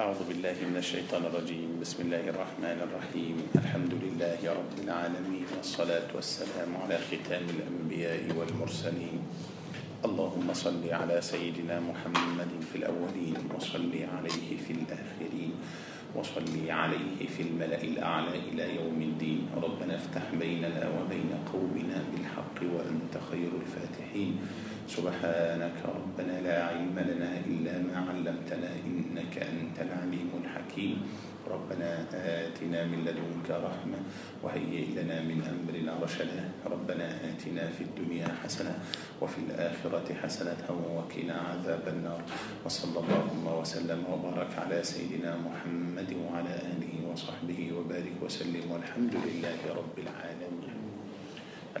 أعوذ بالله من الشيطان الرجيم. بسم الله الرحمن الرحيم. الحمد لله رب العالمين والصلاة والسلام على ختام الأنبياء والمرسلين. اللهم صل على سيدنا محمد في الأولين وصل عليه في الآخرين وصل عليه في الملأ الأعلى إلى يوم الدين. ربنا افتح بيننا وبين قومنا بالحق وأنت خير الفاتحين. سبحانك ربنا لا علم لنا إلا ما علمتنا إنك أنت العليم الحكيم. ربنا آتنا من لدنك رحمة وهيئ لنا من أمرنا رشدا. ربنا آتنا في الدنيا حسنة وفي الآخرة حسنة وقنا عذاب النار. وصلى اللهم وسلم وبارك على سيدنا محمد وعلى آله وصحبه وبارك وسلم والحمد لله رب العالمين.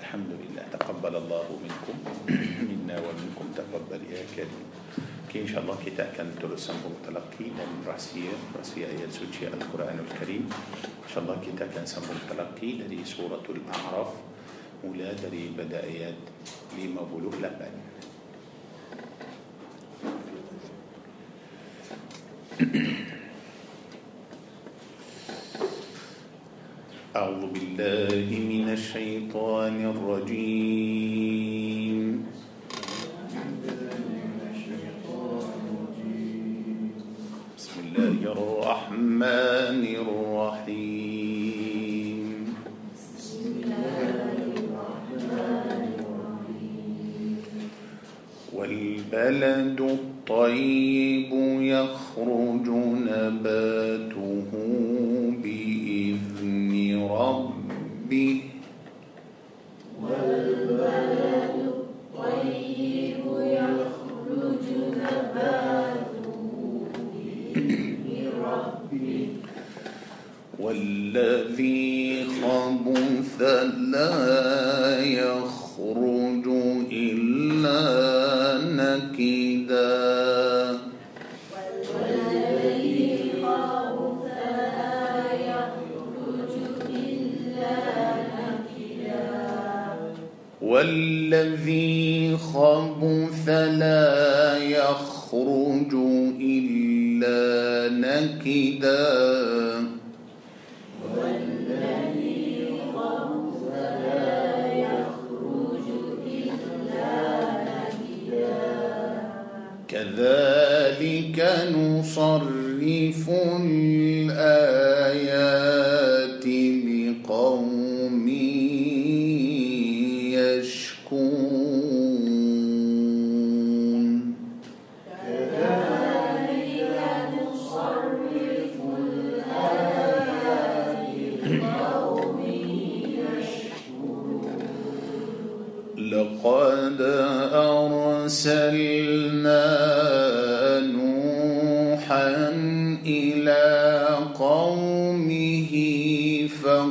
الحمد لله تقبل الله منكم. منا ومنكم تقبل. يا كريم. كي إن شاء الله كي كان ترسم متلقين من راسية راسية هي سوتشي القرآن الكريم. إن شاء الله كي كان سم متلقين لدي سورة الأعراف ولا دري بدايات لما بلوك لبن. Mm-hmm. أعوذ بالله من الشيطان الرجيم. بسم الله الرحمن الرحيم. والبلد الطيب يخرج نباته. ربه والبلد الطيب يخرج نباته بربه والذي خبث لا والذي خبث لا يخرج إلا نكدا. كذلك نصرف الآيات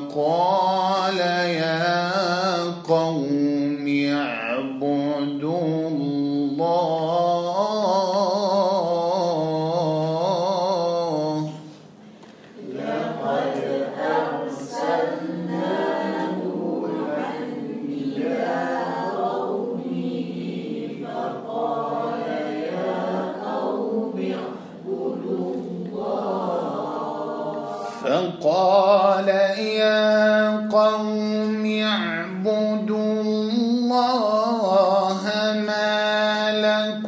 فقال ما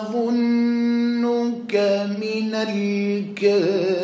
أظنك من الكافرين.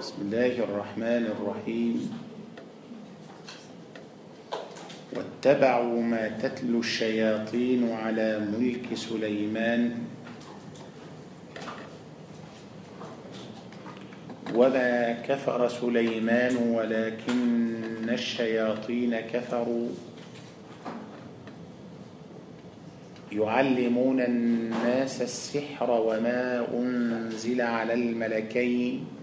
بسم الله الرحمن الرحيم. واتبعوا ما تتلو الشياطين على ملك سليمان. وما كفر سليمان ولكن الشياطين كفروا. يعلمون الناس السحر وما أنزل على الملكين.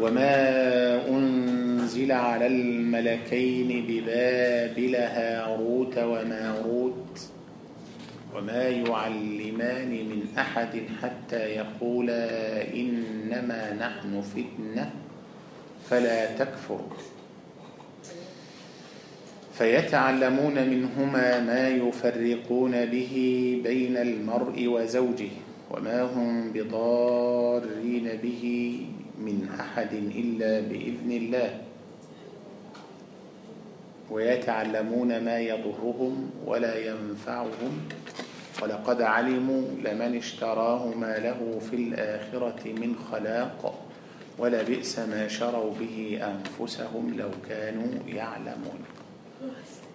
وما أنزل على الملكين ببابل هاروت وماروت وما يعلمان من احد حتى يقولا انما نحن فتنه فلا تكفر فيتعلمون منهما ما يفرقون به بين المرء وزوجه وما هم بضارين به من أحد إلا بإذن الله. ويتعلمون ما يضرهم ولا ينفعهم. ولقد علموا لمن اشتراه ما له في الآخرة من خلاق. ولبئس ما شروا به أنفسهم لو كانوا يعلمون.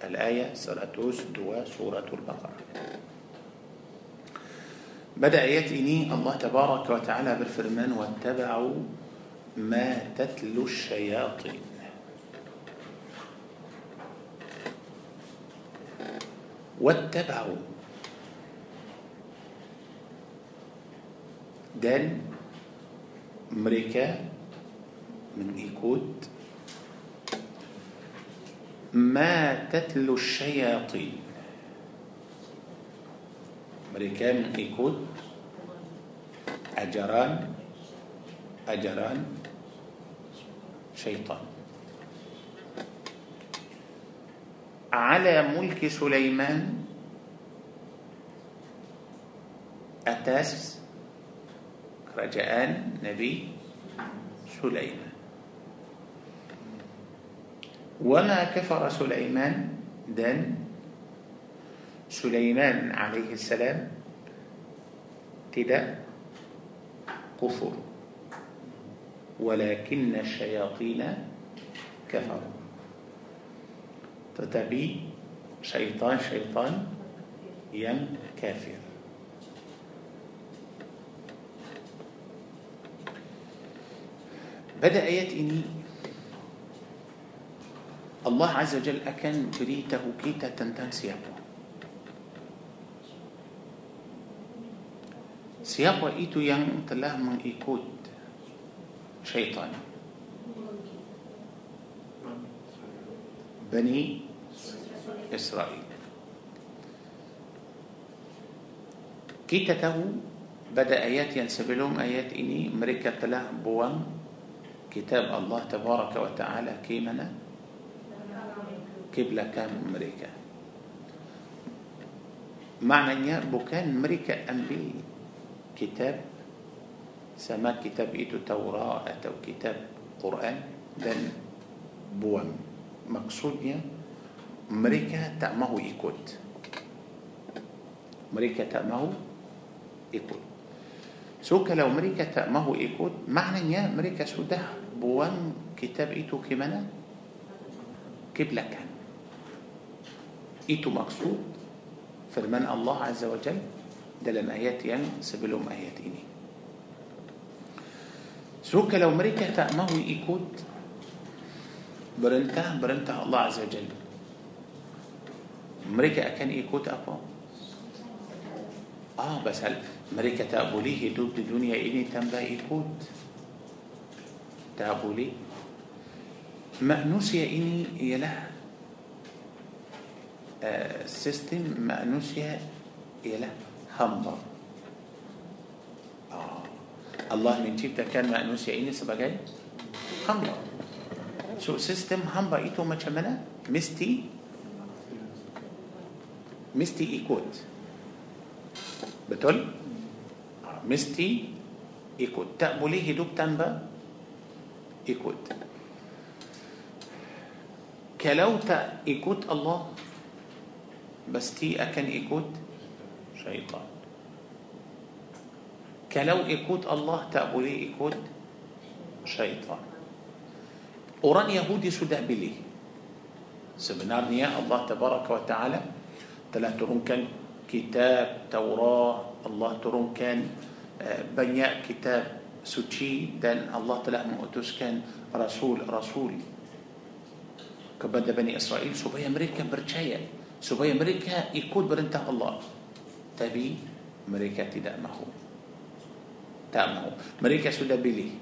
الآية سرتوس دوا سورة البقرة. بدأ يتني الله تبارك وتعالى بالفرمان واتبعوا ما تتلو الشياطين. واتبعوا. دل أمريكا من إيكوت. ما تتلو الشياطين. أمريكا من إيكوت. اجران أجران شيطان. على ملك سليمان أتاس رجاءً نبي سليمان. وما كفر سليمان دان سليمان عليه السلام تدا كفره ولكن الشياطين كفروا. تتبي شيطان شيطان ين كافر. بدأ آيات إني الله عز وجل أكن بريته كيتا تنتن سياقه. سياقه إيتو ين تلاه من إيكوت. شيطان. بني إسرائيل. كتته بدأ آيات ينسب لهم آيات إني مريكا تلا بوان. كتاب الله تبارك وتعالى كيمنا. كبلة كام مريكا. معنى بكان مريكا أنبي كتاب سما كتاب إيتو توراة أو كتاب قرآن. دل بوان. مقصود مقصودنا مريكا تأمه إيكوت. مريكا تأمه ikut. So kalau mereka tak mahu ikut maknanya mereka sudah buang kitab itu ke mana? Ke belakang itu maksud. Firman الله عز وجل dalam ayat yang sebelum ayat ini so kalau mereka tak mahu perintah perintah الله عز وجل. مريكا كان إيكوت أبو؟ آه بس هل مريكا تابوليه دوب الدنيا إني تم إيكوت تابولي ما نسي إني يلا آه سيستم ما نسي يلا همبرت Allah menciptakan manusia ini sebagai hamba so sistem hamba itu macam mana mesti mesti ikut betul mesti ikut tak boleh hidup tanpa ikut kalau tak ikut Allah pasti akan ikut syaitan كلو إكود الله تأبولي إكود شيطان. أوران يهودي سودا بلي؟ سبنار نيا الله تبارك وتعالى. تلا ترون كان كتاب توراة الله ترون كان آه، بنياء كتاب سوتشي. دان الله تلا مؤتوس كان رسول رسول. كبدأ بني إسرائيل سبي أمريكا برشاية. سبي أمريكا إكود برنته الله. تبي أمريكا تدأ مهول tak mahu mereka sudah pilih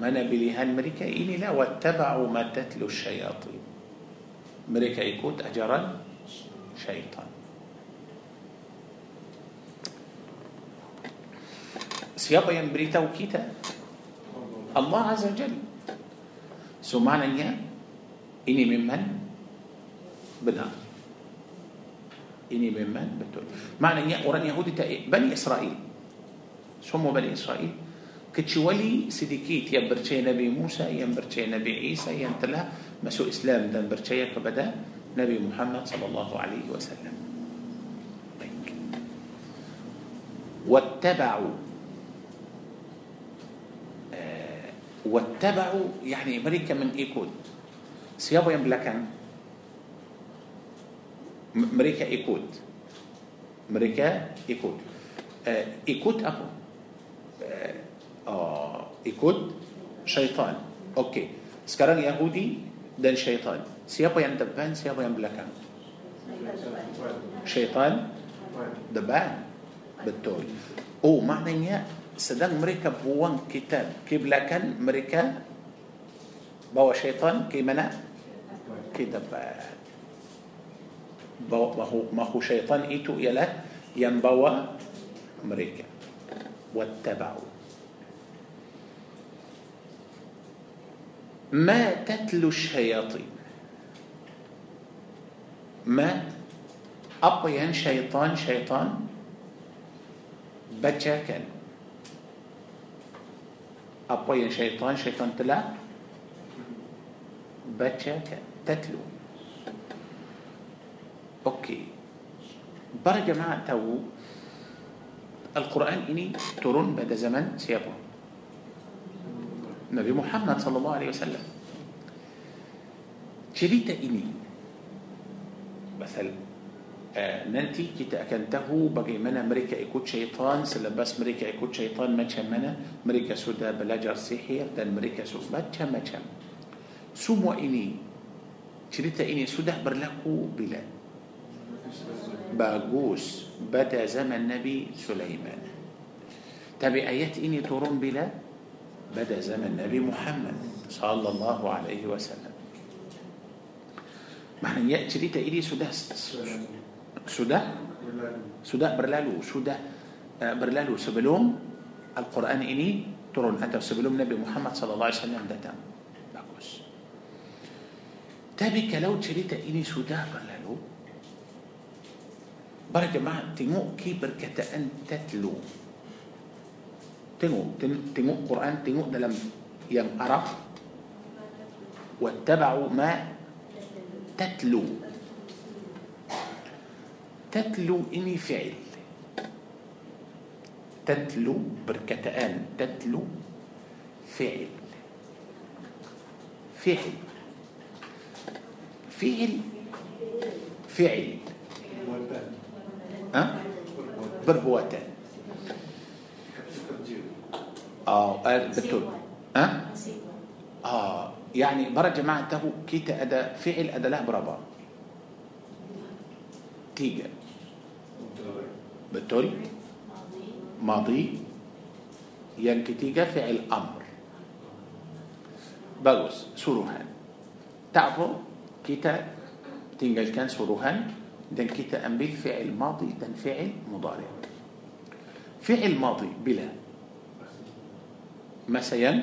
mana pilihan mereka inilah wattaba'u ma tatlu syayatin mereka ikut ajaran syaitan Siapa yang beritahu kita? Allah Azza Jal. So maknanya ini memang benar. Ini memang betul. Maknanya orang Yahudi tak Bani Israel. سمو بني إسرائيل. كتشولي سيديكيت ينبرتشي نبي موسى ينبرتشي نبي عيسى ينتلا مسو إسلام دنبرتشي كبدا نبي محمد صلى الله عليه وسلم. طيب. واتبعوا. آه، واتبعوا يعني مريكا من ايكود سيابو يملكان مريكا ايكود مريكا ايكود آه، ايكود ابو آه إيكود شيطان. أوكي. سكران يهودي دان شيطان. سيابا يان دبان سيابا يان بلاكان شيطان دبان بالتول أو معنى يا سدان مريكا بوان كتاب. كي بلاكان مريكا بوا شيطان كي منا كي دبان. ما ما هو شيطان إيتو يلا ينبوا أمريكا Wattaba'u. ما تتلو الشياطين؟ ما أبين شيطان شيطان؟ بجاكن أبين شيطان شيطان تلا؟ بجاكن تتلو. أوكي. برا جماعة تو القرآن إني ترون بعد زمن سيابا نبي محمد صلى الله عليه وسلم. شريطة إني. مثلا آه نانتي كتا أكنته بقي من مريكا يكون شيطان سلم بس أمريكا يكون شيطان ما كان منا أمريكا سودا بلاجر سحر دان مريكا سو ما كان ما كان سوم وإني شريطة إني سودا برلاكو بلاد. Bagus pada zaman Nabi Sulaiman. Tapi ayat ini turun bila بدا زمن النبي محمد صلى الله عليه وسلم. معنى يأتي لي تأيدي سودا سودا سودا برلالو سودا برلالو سبلوم. القرآن إني ترون أنت سبلوم نبي محمد صلى الله عليه وسلم دتا باكوس تابي كلو تريد إني سودا برجع مع تيمو كي كتا أن تتلو تيمو تيمو قرآن تيمو ده لم ينقرأ واتبعوا ما تتلو تتلو إني فعل تتلو بركتان تتلو فعل فعل فعل, فعل. أه؟ بربواتين أو بتول أه؟ آه, آه، يعني برا جماعة تهو كيتا أدا فعل أدا له برابا تيجا. بتول ماضي. يعني تيجا فعل أمر. بغوس سروهان تعرفوا كيتا تيجا كان سروهان ده الكتاب بالفعل ماضي ده فعل مضارع. فعل ماضي بلا مثلا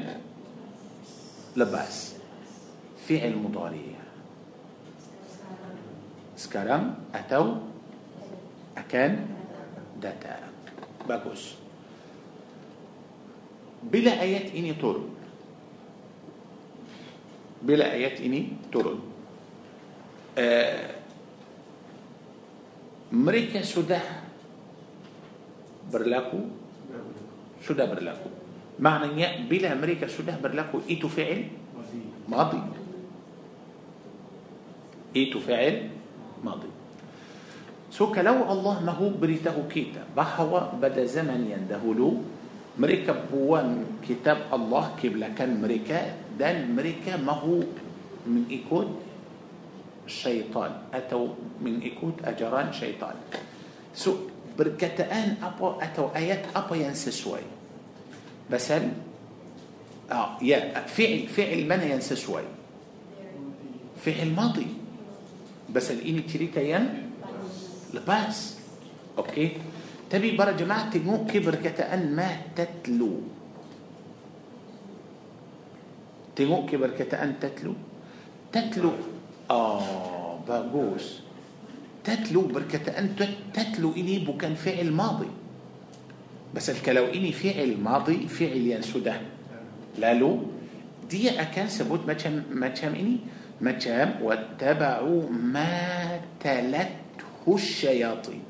لباس. فعل مضارع. سكرم أتو أكان داتا. باكوس بلا آيات إني طرد بلا آيات إني ترد آه mereka sudah berlaku sudah berlaku Maknanya bila mereka sudah berlaku itu fi'il madi. Itu fi'il madi. So kalau Allah mahu beritahu kita bahawa pada zaman yang dahulu mereka buang kitab Allah ke belakang mereka dan mereka mahu mengikut syaitan atau mengikut ajaran syaitan. So berkataan apa atau ayat apa yang sesuai? يا فعل فعل من ينسى شوي فعل ماضي بس الإني تريتا ين لباس أوكي تبي برا جماعة مو كبر كتأن ما تتلو تنو كبر كتأن تتلو تتلو Ah bagus. تتلو perkataan تتلو ini bukan فعل ماضي. بس kalau ini فعل ماضي فعل yang sudah lalu dia akan sebut macam macam ini? macam واتبعوا ما تلته الشياطين.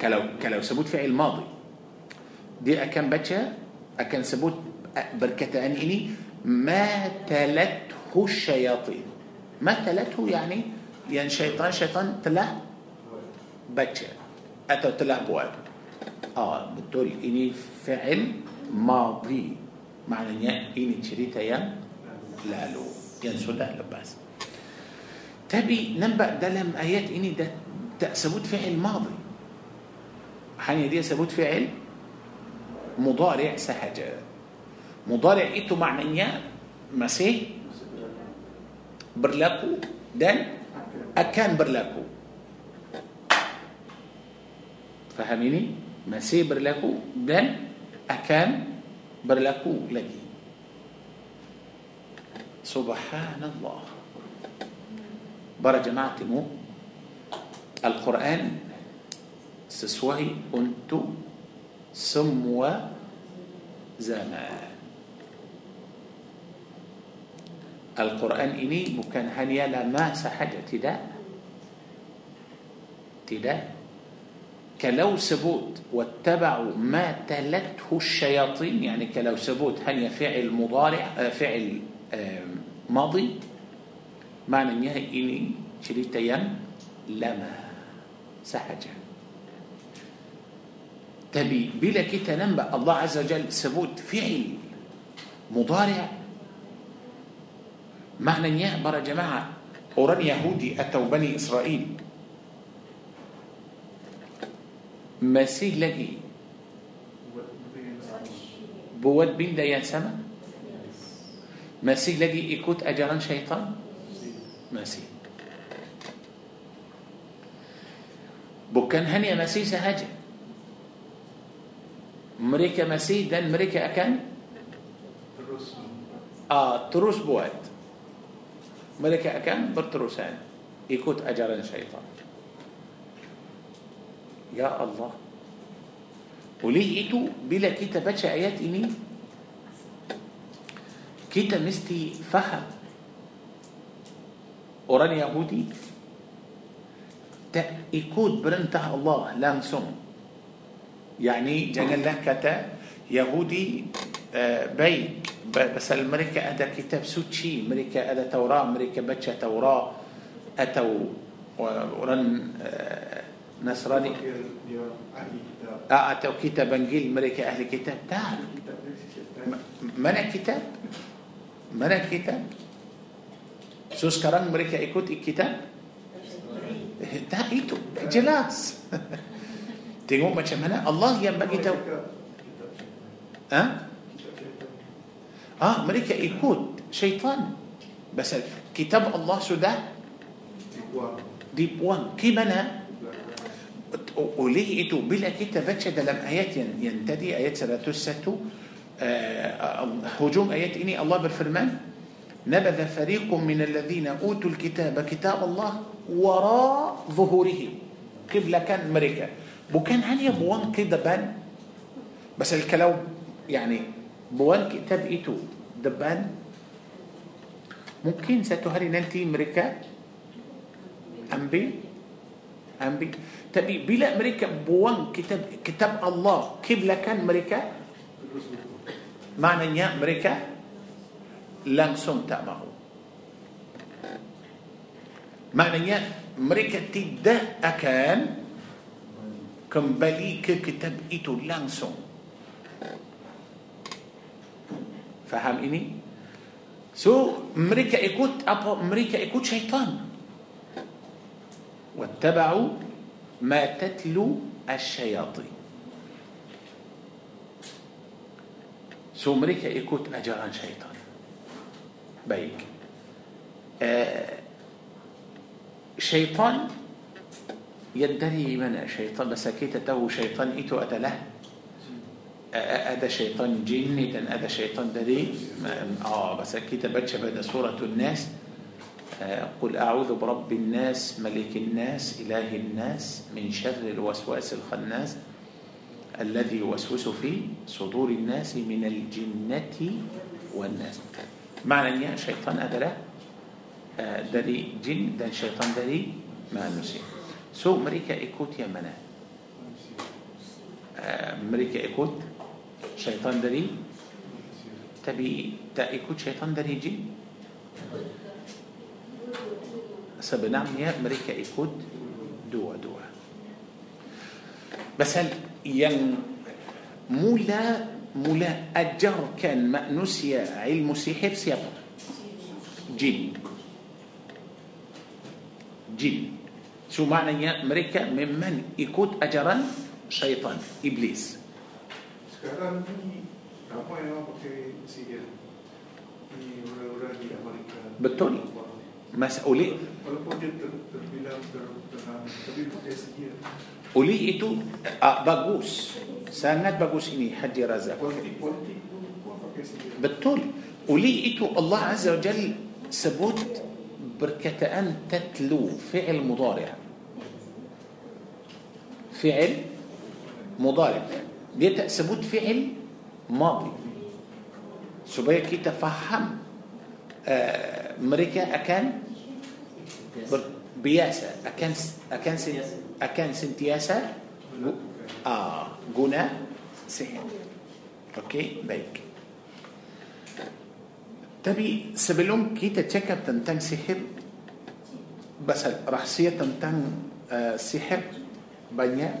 kalau kalau sebut فعل ماضي. dia akan baca أكان سبوت بركة أن هو الشياطين. ما تلته يعني يعني شيطان شيطان تلا بچه. أتى تلا بواد. آه بتقول إني فعل ماضي. معنى اني تريتا لا لالو. يعني يان سودا لباس. تبي نبأ دلم آيات إني ده تأسبوت فعل ماضي. حاني دي سبوت فعل مضارع سهجة. مضارع ايتو معنى إني مسيح berlaku dan akan berlaku. Faham ini? Masih berlaku dan akan berlaku lagi. Subhanallah. Para Al-Quran sesuai untuk semua zaman. Al-Quran ini bukan hanya lama sahaja tidak. Tidak. Kalau sebut واتبعوا ما تلته الشياطين يعني كلو سبوت هل فعل مضارع فعل ماضي maknanya ini cerita yang lama sahaja tapi bila kita nampak Allah Azza Jal sebut fi'il mudari' معنى يعبر جماعة أوران يهودي أتوا بني إسرائيل. مسيح لقي إيه؟ بود بين ديا سما مسيح لقي إكوت إيه؟ أجرا شيطان؟ مسيح. بكان هني مسيح سهجة مريكا مسيح دان مريكا أكان؟ آه تروس بود ملك أكان برتروسان يكوت أجرا شيطان. يا الله. وليئتو بلا كيتا آيات إني. كيتا مستي فهم أوراني يهودي. تأكود برنته الله لانسون يعني جنال لك كتا يهودي آه، بيت. بس الملكة هذا كتاب سوتشي ملكة هذا توراة ملكة بتشا توراة أتوا ورن آه، نصراني. آه أتوا كتاب إنجيل ملكة أهل كتاب. تعال. منع كتاب؟ منع كتاب؟ سوس كران ملكة إيكوت الكتاب تا إيتو جلاس. تقول ما الله يبقى كتاب ها؟ آه مريكا ايكوت شيطان بس كتاب الله شو ده ديب وان كيف أنا وليه اتو بلا كتاب شد لم ايات ينتدي ايات سلاتوسات هجوم ايات اني الله بالفرمان نبذ فريق من الذين اوتوا الكتاب كتاب الله وراء ظهورهم قبل كان مريكا بو كان عن يبوان كده بان بس الكلام يعني بوان كتاب إيتو دبان ممكن ستهري ننتي مريكا أمبي أمبي تبي بلا أمريكا بوان كتاب كتاب الله قبلة كان مريكا معنى أمريكا langsung tak mahu. Maknanya mereka tidak akan kembali ke kitab itu langsung. Faham ini? So mereka ikut apa? Mereka ikut syaitan. واتبعوا ما تتلو الشياطين. So mereka ikut ajaran syaitan. baik syaitan يدري من الشيطان بس كيتا تو شيطان إيتو أدله هذا شيطان جني دن هذا شيطان دري آه بس كيتا بتش بدا سورة الناس. قل أعوذ برب الناس ملك الناس إله الناس من شر الوسواس الخناس الذي يوسوس في صدور الناس من الجنة والناس. maknanya syaitan adalah uh, dari jin dan syaitan dari manusia so mereka ikut yang mana uh, mereka ikut شيطان دري؟ تبي تأيكو شيطان دري جي؟ سبنام يا أمريكا إيكود دوا دوا. بس هل ين مولا مولا أجر كان مأنوسيا علم سحر سيابا جن. جن. شو معنى يا أمريكا؟ ممن يكود أجرا شيطان إبليس. Sekarang ni ramai orang pakai sihir. Ni orang-orang di Amerika. Betul. Mas oleh Walaupun dia ter, terbilang ter, tenang, tapi pakai sihir. oleh itu uh, bagus sangat bagus ini Haji Razak betul oleh itu Allah Azza wa Jal sebut berkataan tatlu fi'il mudari' fi'il mudari' بيتأ ثبوت فعل ماضي. سبايا كي تفهم آه، أمريكا أكان بياسة. أكان أكان أكان سنتياسة. آه جونا سحر. أوكي بيك. تبي سبلون كي تتشكى تنتان سحر؟ بس رحصية تنتان آه، سحر بنيا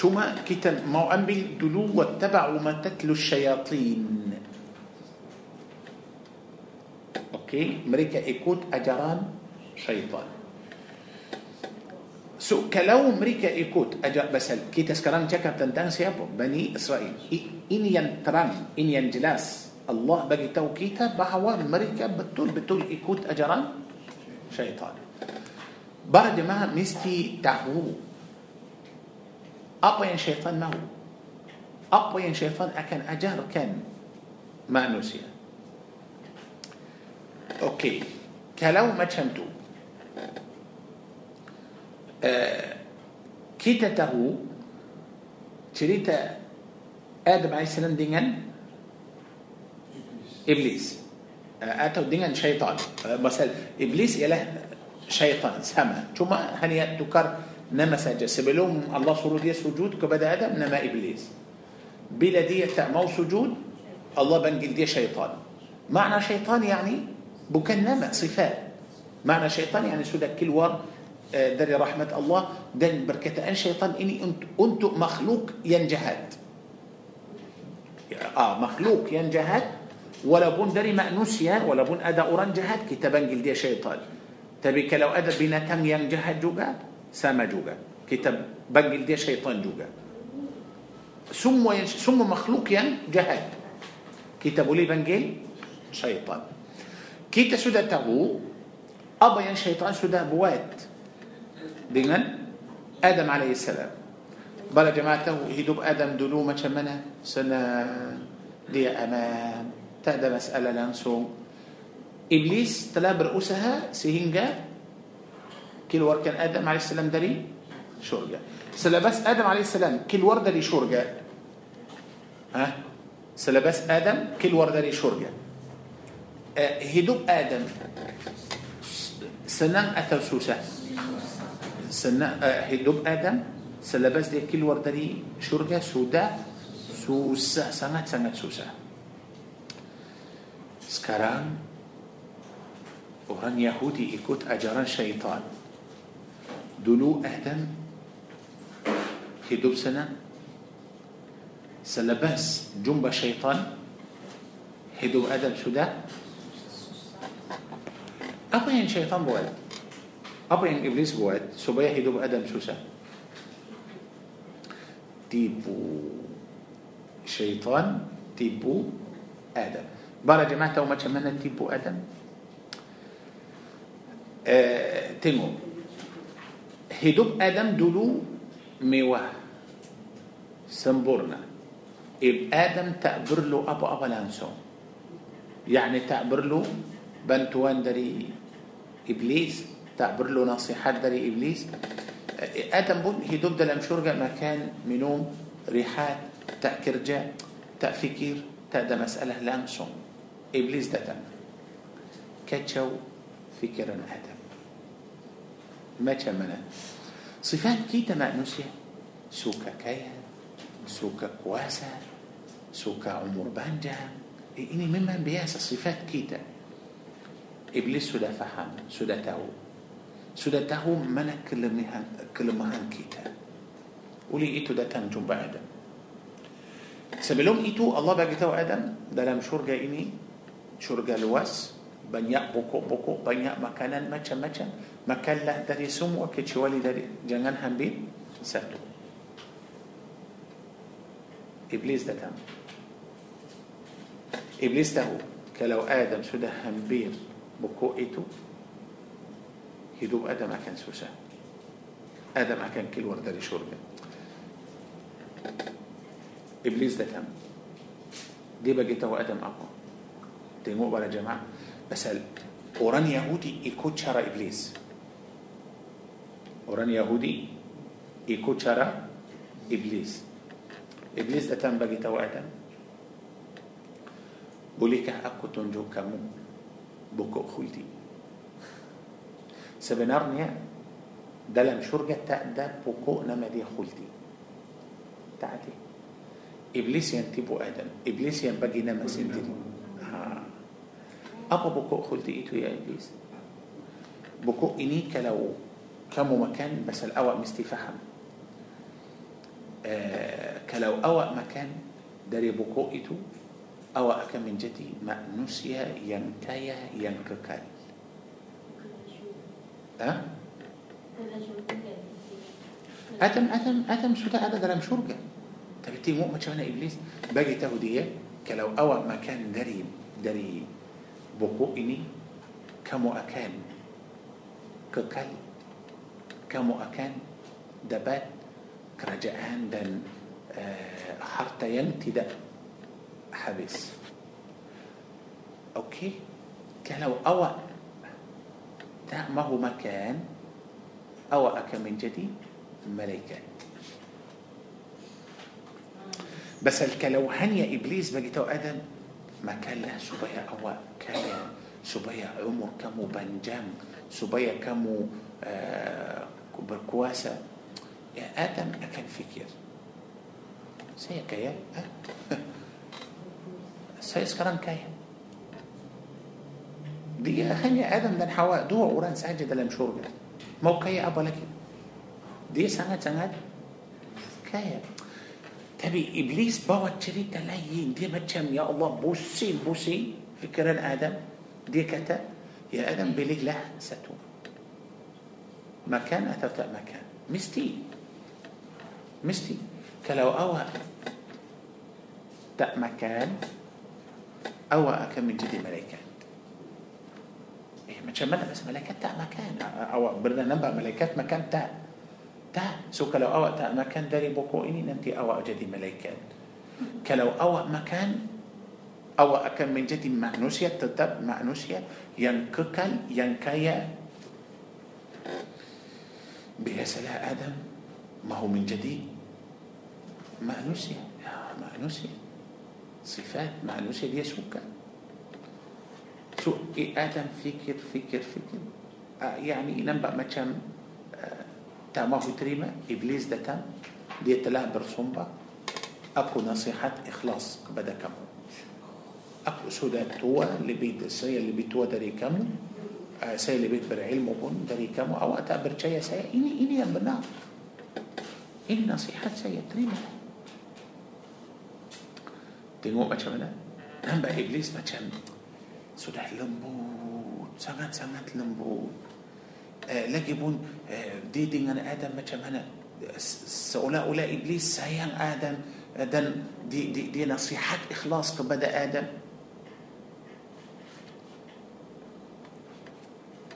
توما كتاب ما أمبل دلو واتبعوا ما تتلو الشياطين. أوكي؟ مريكا إيكوت أجران شيطان. سو كلو مريكا إيكوت أجا بس كي تسكران تشكا تنتان سيابو؟ بني إسرائيل. إن ينترن إن ينجلاس الله بقي توكيتا بحوا مريكا بتول بتول إيكوت أجران شيطان. بعد ما مستي تعبوه أبين شيطان ما هو أبين شيطان أكن أجار كان ما نسي أوكي. كلو ما تشمتو. أه، كتته تريت آدم عليه السلام دينا إبليس. أه، أتو دينا شيطان. أه، مثلا إبليس إله شيطان سما. ثم هنيا تكرر نما ساجا سبلوم الله سرود يس وجود كبدا آدم نما إبليس. بلا دي تأمو سجود الله بنجل دي شيطان. معنى شيطان يعني بكن نما صفات. معنى شيطان يعني سودك كل ور آه، داري رحمة الله دن بركة. أن شيطان إني أنت, أنت مخلوق ينجهد. آه مخلوق ينجهد. ولا بون داري مأنوسيا ولا بون أدا أورانجهد كتابا جلدية شيطان. تبيك لو أدا بنا تم ينجهد جوجا؟ سما جوجا. كتاب بنجل دي شيطان جوجا. سمو ينش... سمو مخلوق ين جهاد. كتاب لي بنجل شيطان. كيتا سودا تغو أبا ين شيطان سودا بوات. دينا آدم عليه السلام. بلا جماعة يدوب آدم دلو ما شمنا سنة دي أمام تأدى مسألة لنسو إبليس تلا برؤوسها سهنجا كل ور كان آدم عليه السلام دري شرجة. سلبس آدم عليه السلام كل ور دري شرجة؟ ها؟ سلبس آدم كل ور دري شرجة. آه، هدوب آدم. سنن أثر سوسة. سنن آه، هدوب آدم. سلبس دي كل ور دري شرجة؟ سودا سوسة. سنة سنة سوسة. سكران. Orang Yahudi ikut ajaran syaitan. دونو أهتم كي دبسنا سلبس جنب شيطان. هدو أدب شو ده؟ أبين شيطان بوعد أبين إبليس بوال سبايا هدو أدب شو ده تيبو شيطان تيبو آدم بارا جماعة وما تشمنا تيبو آدم آه تيمو. هدوب آدم دلو ميوة. سنبورنا. إب آدم تعبر له أبو أبو لانسون يعني تعبر له بنتوان داري إبليس تعبر له نصيحة داري إبليس. آدم بون هدوب دلم شرجة مكان منوم ريحات تأكر جاء تأفكير تأدى مسألة لانسون إبليس ده دم كتشو فكرا آدم. ما تشمنه sifat kita manusia suka kaya suka kuasa suka umur panjang ini memang biasa sifat kita iblis sudah faham sudah tahu sudah tahu mana kelemahan kelemahan kita oleh itu datang jumpa Adam sebelum itu Allah bagi tahu Adam dalam syurga ini syurga luas banyak pokok-pokok, banyak makanan macam-macam. Makanlah dari semua kecuali dari jangan ambil satu. Iblis datang. Iblis tahu kalau Adam sudah ambil pokok itu, hidup Adam akan susah. Adam akan keluar dari syurga. Iblis datang. Dia bagi tahu Adam apa? Tengok para jemaah. مثلا قران يهودي يكوتشرا إبليس. قران يهودي يكوتشرا إبليس. إبليس اتم بقي توعدا. Bolehkah aku tunjuk kamu pokok khuldi sebenarnya dalam syurga tak ada pokok nama dia khuldi tak ada. Iblis yang tipu Adam iblis yang bagi nama yang tipu ah. Apa pokok khuldi itu ya iblis. Pokok ini kalau kamu makan pasal awak mesti faham آه كلو أوى مكان داري بكو إيتو أوى أكم من جدي ما ينتايا ينكايا ينككال ها؟ أتم أتم أتم شو هذا درام شرقة تبتي مؤمن شو إبليس. باقي تهدية كلو أوى مكان دري دري buku ini kamu akan kekal kamu akan dapat kerajaan dan uh, harta yang tidak habis okey kalau awak tak mahu makan awak akan menjadi malaikat بس kalau hanya iblis bagi tahu Adam makanlah supaya awak kaya supaya umur kamu panjang supaya kamu uh, berkuasa ya Adam akan fikir saya kaya ha? saya sekarang kaya dia hanya Adam dan Hawa dua orang saja dalam syurga mau kaya apa lagi dia sangat-sangat kaya تبي ابليس tapi iblis bawa cerita lain. Dia macam ya Allah busin busin fikiran Adam. Dia kata ya Adam belilah satu. مكان أثرت مكان مستي مستي كلو أوى تأ مكان أوى أكم من جدي ملائكة إيه ما بس ملائكة تأ مكان أو برنا نبأ ملائكة مكان تأ تا سوك لو أوى تا مكان داري بوكو إني ننتي أوى جدي ملايكات كلو أوى مكان أوى أكن من جدي معنوسية تتب معنوسية ينككل ينكايا بيسلا آدم ما هو من جدي معنوسية معنوسية صفات معنوسية دي سوكا سوء آدم فكر فكر فكر يعني ينبأ ما تا ما في تريمة إبليس ده تام دي تلاعب رسومبا أكو نصيحة إخلاص بدأ كم؟ أكو سودة توا اللي بيت سي اللي بيت توا داري كم؟ آه، سي اللي بيت بر علمه بون داري كم؟ أو أتا برشاية سي إني إني يا بنا إني نصيحة سي تريمة. تنقو ما شمنا نبقى إبليس ما شمنا سودة لمبوت سنغت سنغت لمبوت آه، لجبون آه، دي دين أنا آدم ما أنا سؤلاء أولاء إبليس سيان آدم دن دي دي دي نصيحة إخلاص كبدا آدم.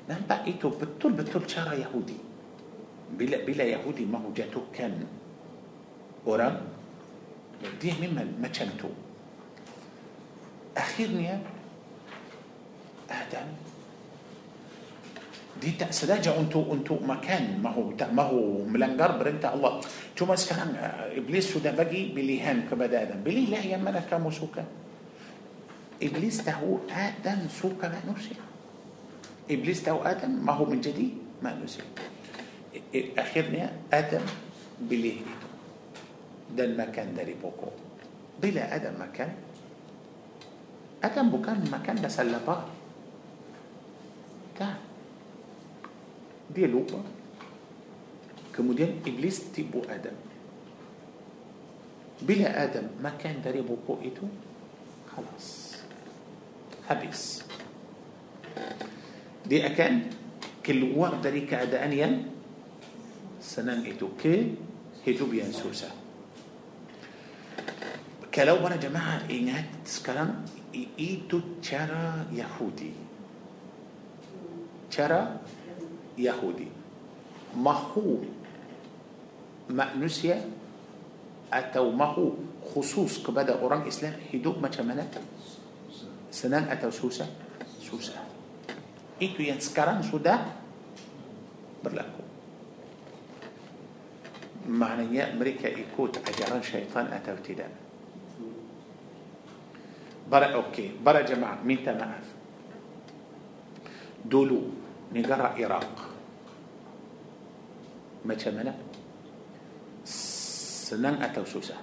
نعم بقيتو بتول بتول شارع يهودي. بلا بلا يهودي ما هو جاتو كان ورا دي مما ما كانتو أخيرني آدم دي تأسدا جا أنتو أنتو مكان ما هو ما هو ملنجر برنتا الله توما سكان إبليس سودا بجي بلي هم كبدا آدم بلي لا يا ملكة مسوكا إبليس تهو آدم سوكا ما نرسل إبليس تهو آدم ما هو من جديد ما نرسل أخيرنا آدم بلي هيتو دا المكان دا داري بوكو بلا آدم مكان آدم بوكان مكان ده سلبار تعال dia lupa kemudian iblis tipu Adam bila Adam makan dari buku itu halas habis dia akan keluar dari keadaan yang senang itu ke hidup yang susah kalau para jemaah ingat sekarang itu cara Yahudi cara يهودي. مهو مأنسيا أتو مهو خصوص كبدا أوران إسلام؟ هدوء ما كمانت سنان أتو سوسة؟ سوسة. إتو ينسكران سودا؟ Berlaku maknanya mereka ikut ajaran syaitan atau tidak para okey. Para jemaah minta maaf dulu. Negara Iraq. Macam mana? Senang atau susah?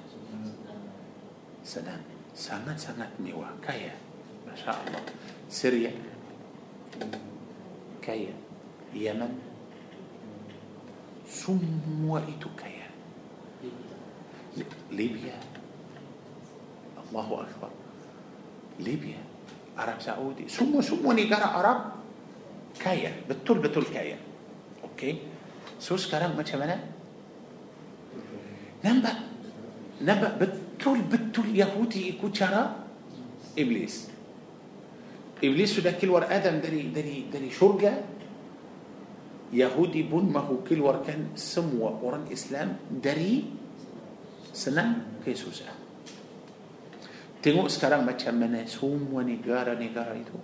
Senang. Sangat-sangat mewah. Kaya. Masya Allah Syria. Kaya. Yaman semua itu kaya. Libya. Allahu Akbar. Libya. Arab Saudi. Semua-semua negara Arab kaya betul-betul kaya okey so sekarang macam mana nampak nampak betul-betul Yahudi ikut cara Iblis Iblis sudah keluar Adam dari dari dari syurga Yahudi pun mahu keluarkan semua orang Islam dari senang ke susah tengok sekarang macam mana semua negara-negara itu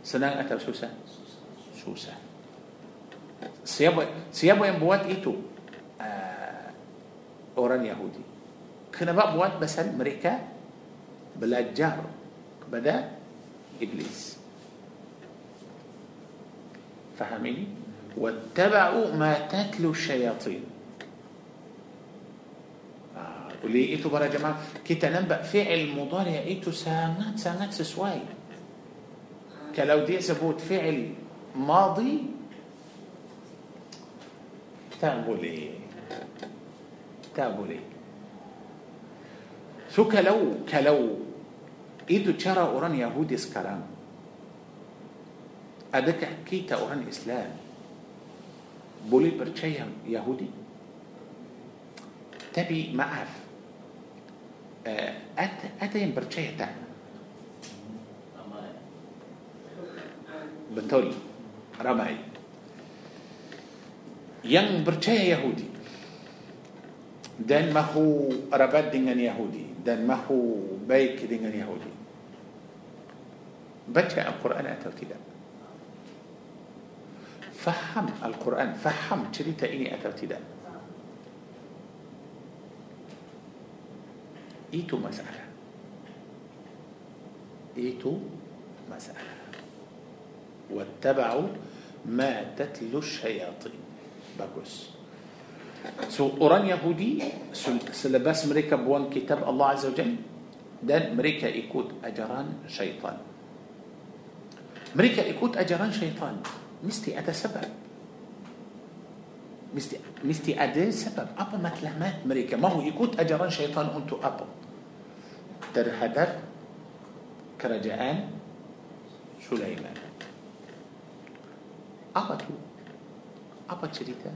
senang atau susah محسوسة سيابا سيابا ينبوات إيتو. آه Orang Yahudi. Kenapa buat pasal mereka belajar pada iblis. فهمين واتبعوا ما تتلو الشياطين. ولي آه. Itu para jemaah kita nampak فعل مضارع itu sangat sangat sesuai kalau dia sebut فعل ماضي؟ تابوا لي. تابوا لي. سو كلو؟ كلو. إيدو ترى أوران يهودي سكرام أدك حكيت أوران إسلام. بولي برشيهم يهودي. تبي معاف. أت أتين برشيه تعمل بنتولي ramai yang percaya Yahudi dan mahu rabat dengan Yahudi dan mahu baik dengan Yahudi baca Al-Quran atau tidak faham Al-Quran faham cerita ini atau tidak itu masalah itu masalah واتبعوا ما تتلو الشياطين. Bagus so orang Yahudi selepas mereka buang kitab Allah عز وجل dan mereka ikut ajaran syaitan. Mereka ikut ajaran syaitan. Mesti ada sebab. Mesti mesti ada sebab. Apa matlamat mereka. Mahu ikut ajaran syaitan untuk apa. در هدر كرجاء سليمان. Apa tu apa cerita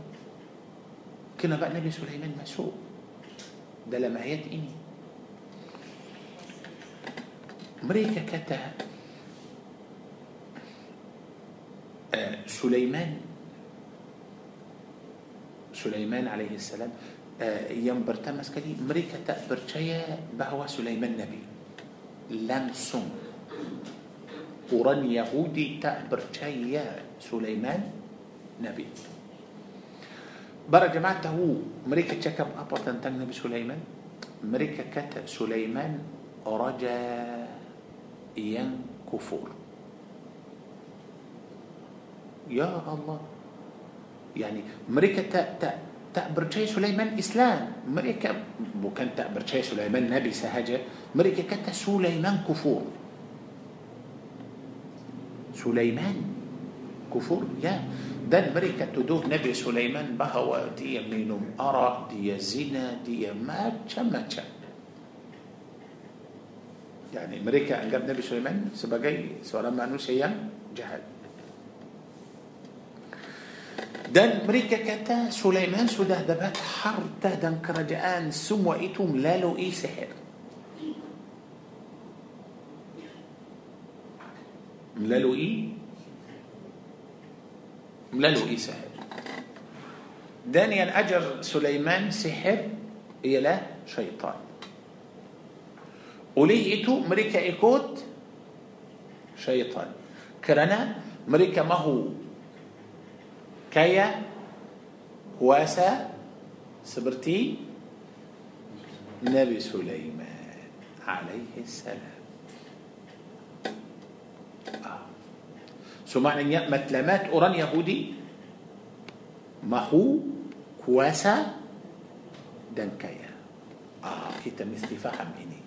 kenapa Nabi Sulaiman masuk dalam ayat ini mereka kata uh, Sulaiman Sulaiman alaihi salam uh, yang pertama sekali mereka tak percaya bahawa Sulaiman Nabi langsung orang Yahudi tak percaya سليمان نبي. برا جماعة هو مريكا تشكب أبا تن نبي سليمان. مريكا كت سليمان رجا ين كفور. يا الله. يعني مريكا تا تا تأبر شيء سليمان إسلام. مريكا وكان تأبر شيء سليمان نبي سهجة. مريكا كتا سليمان كفور. سليمان. الكفور. لا ده الملكة تدوه نبي سليمان بهوى دي من أرى دي زنا دي ما تشم يعني أمريكا أنجب نبي سليمان سبقي سورة مانوسيا جهل dan mereka kata Sulaiman sudah dapat harta dan kerajaan semua itu melalui sihir melalui لا له اي سحر دانيال أجر سليمان سحر إلى شيطان. وليته مريكا إكوت Syaitan. Kerana mereka mahu? Kaya kuasa seperti Nabi Sulaiman عليه السلام. سمعنا ini matlamat orang Yahudi mahu kuasa dan kaya ah kita mesti faham ini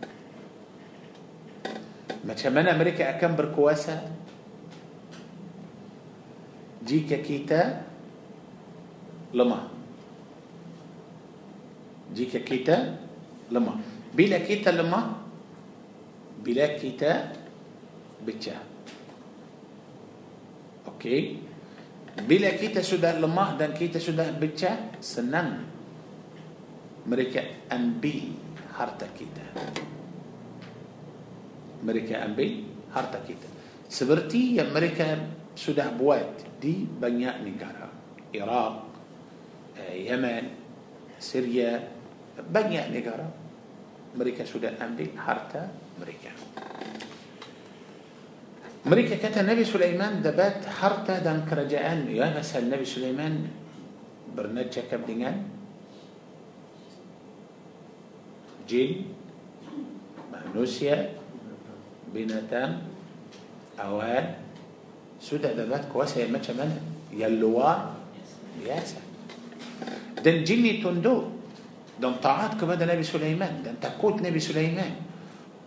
Macam mana mereka akan berkuasa jika kita? Lemah? Jika kita? Lemah? Bila kita lemah? Bila kita pecah Okey. Bila kita sudah lemah dan kita sudah pecah, senang mereka ambil harta kita. Mereka ambil harta kita. Seperti yang mereka sudah buat di banyak negara. Iraq, Yemen, Syria, banyak negara mereka sudah ambil harta mereka. مريكا كتا نبي سليمان دبات حرتا دان كرجان يا مثلا نبي سليمان برنات شاكب دينان. جين مانوسيا بناتان أوان. سودا دبات كواسا يا ماتشا مانا يا ياسا دن جيني تندو دن طاعات كبدا نبي سليمان. دن تكوت نبي سليمان.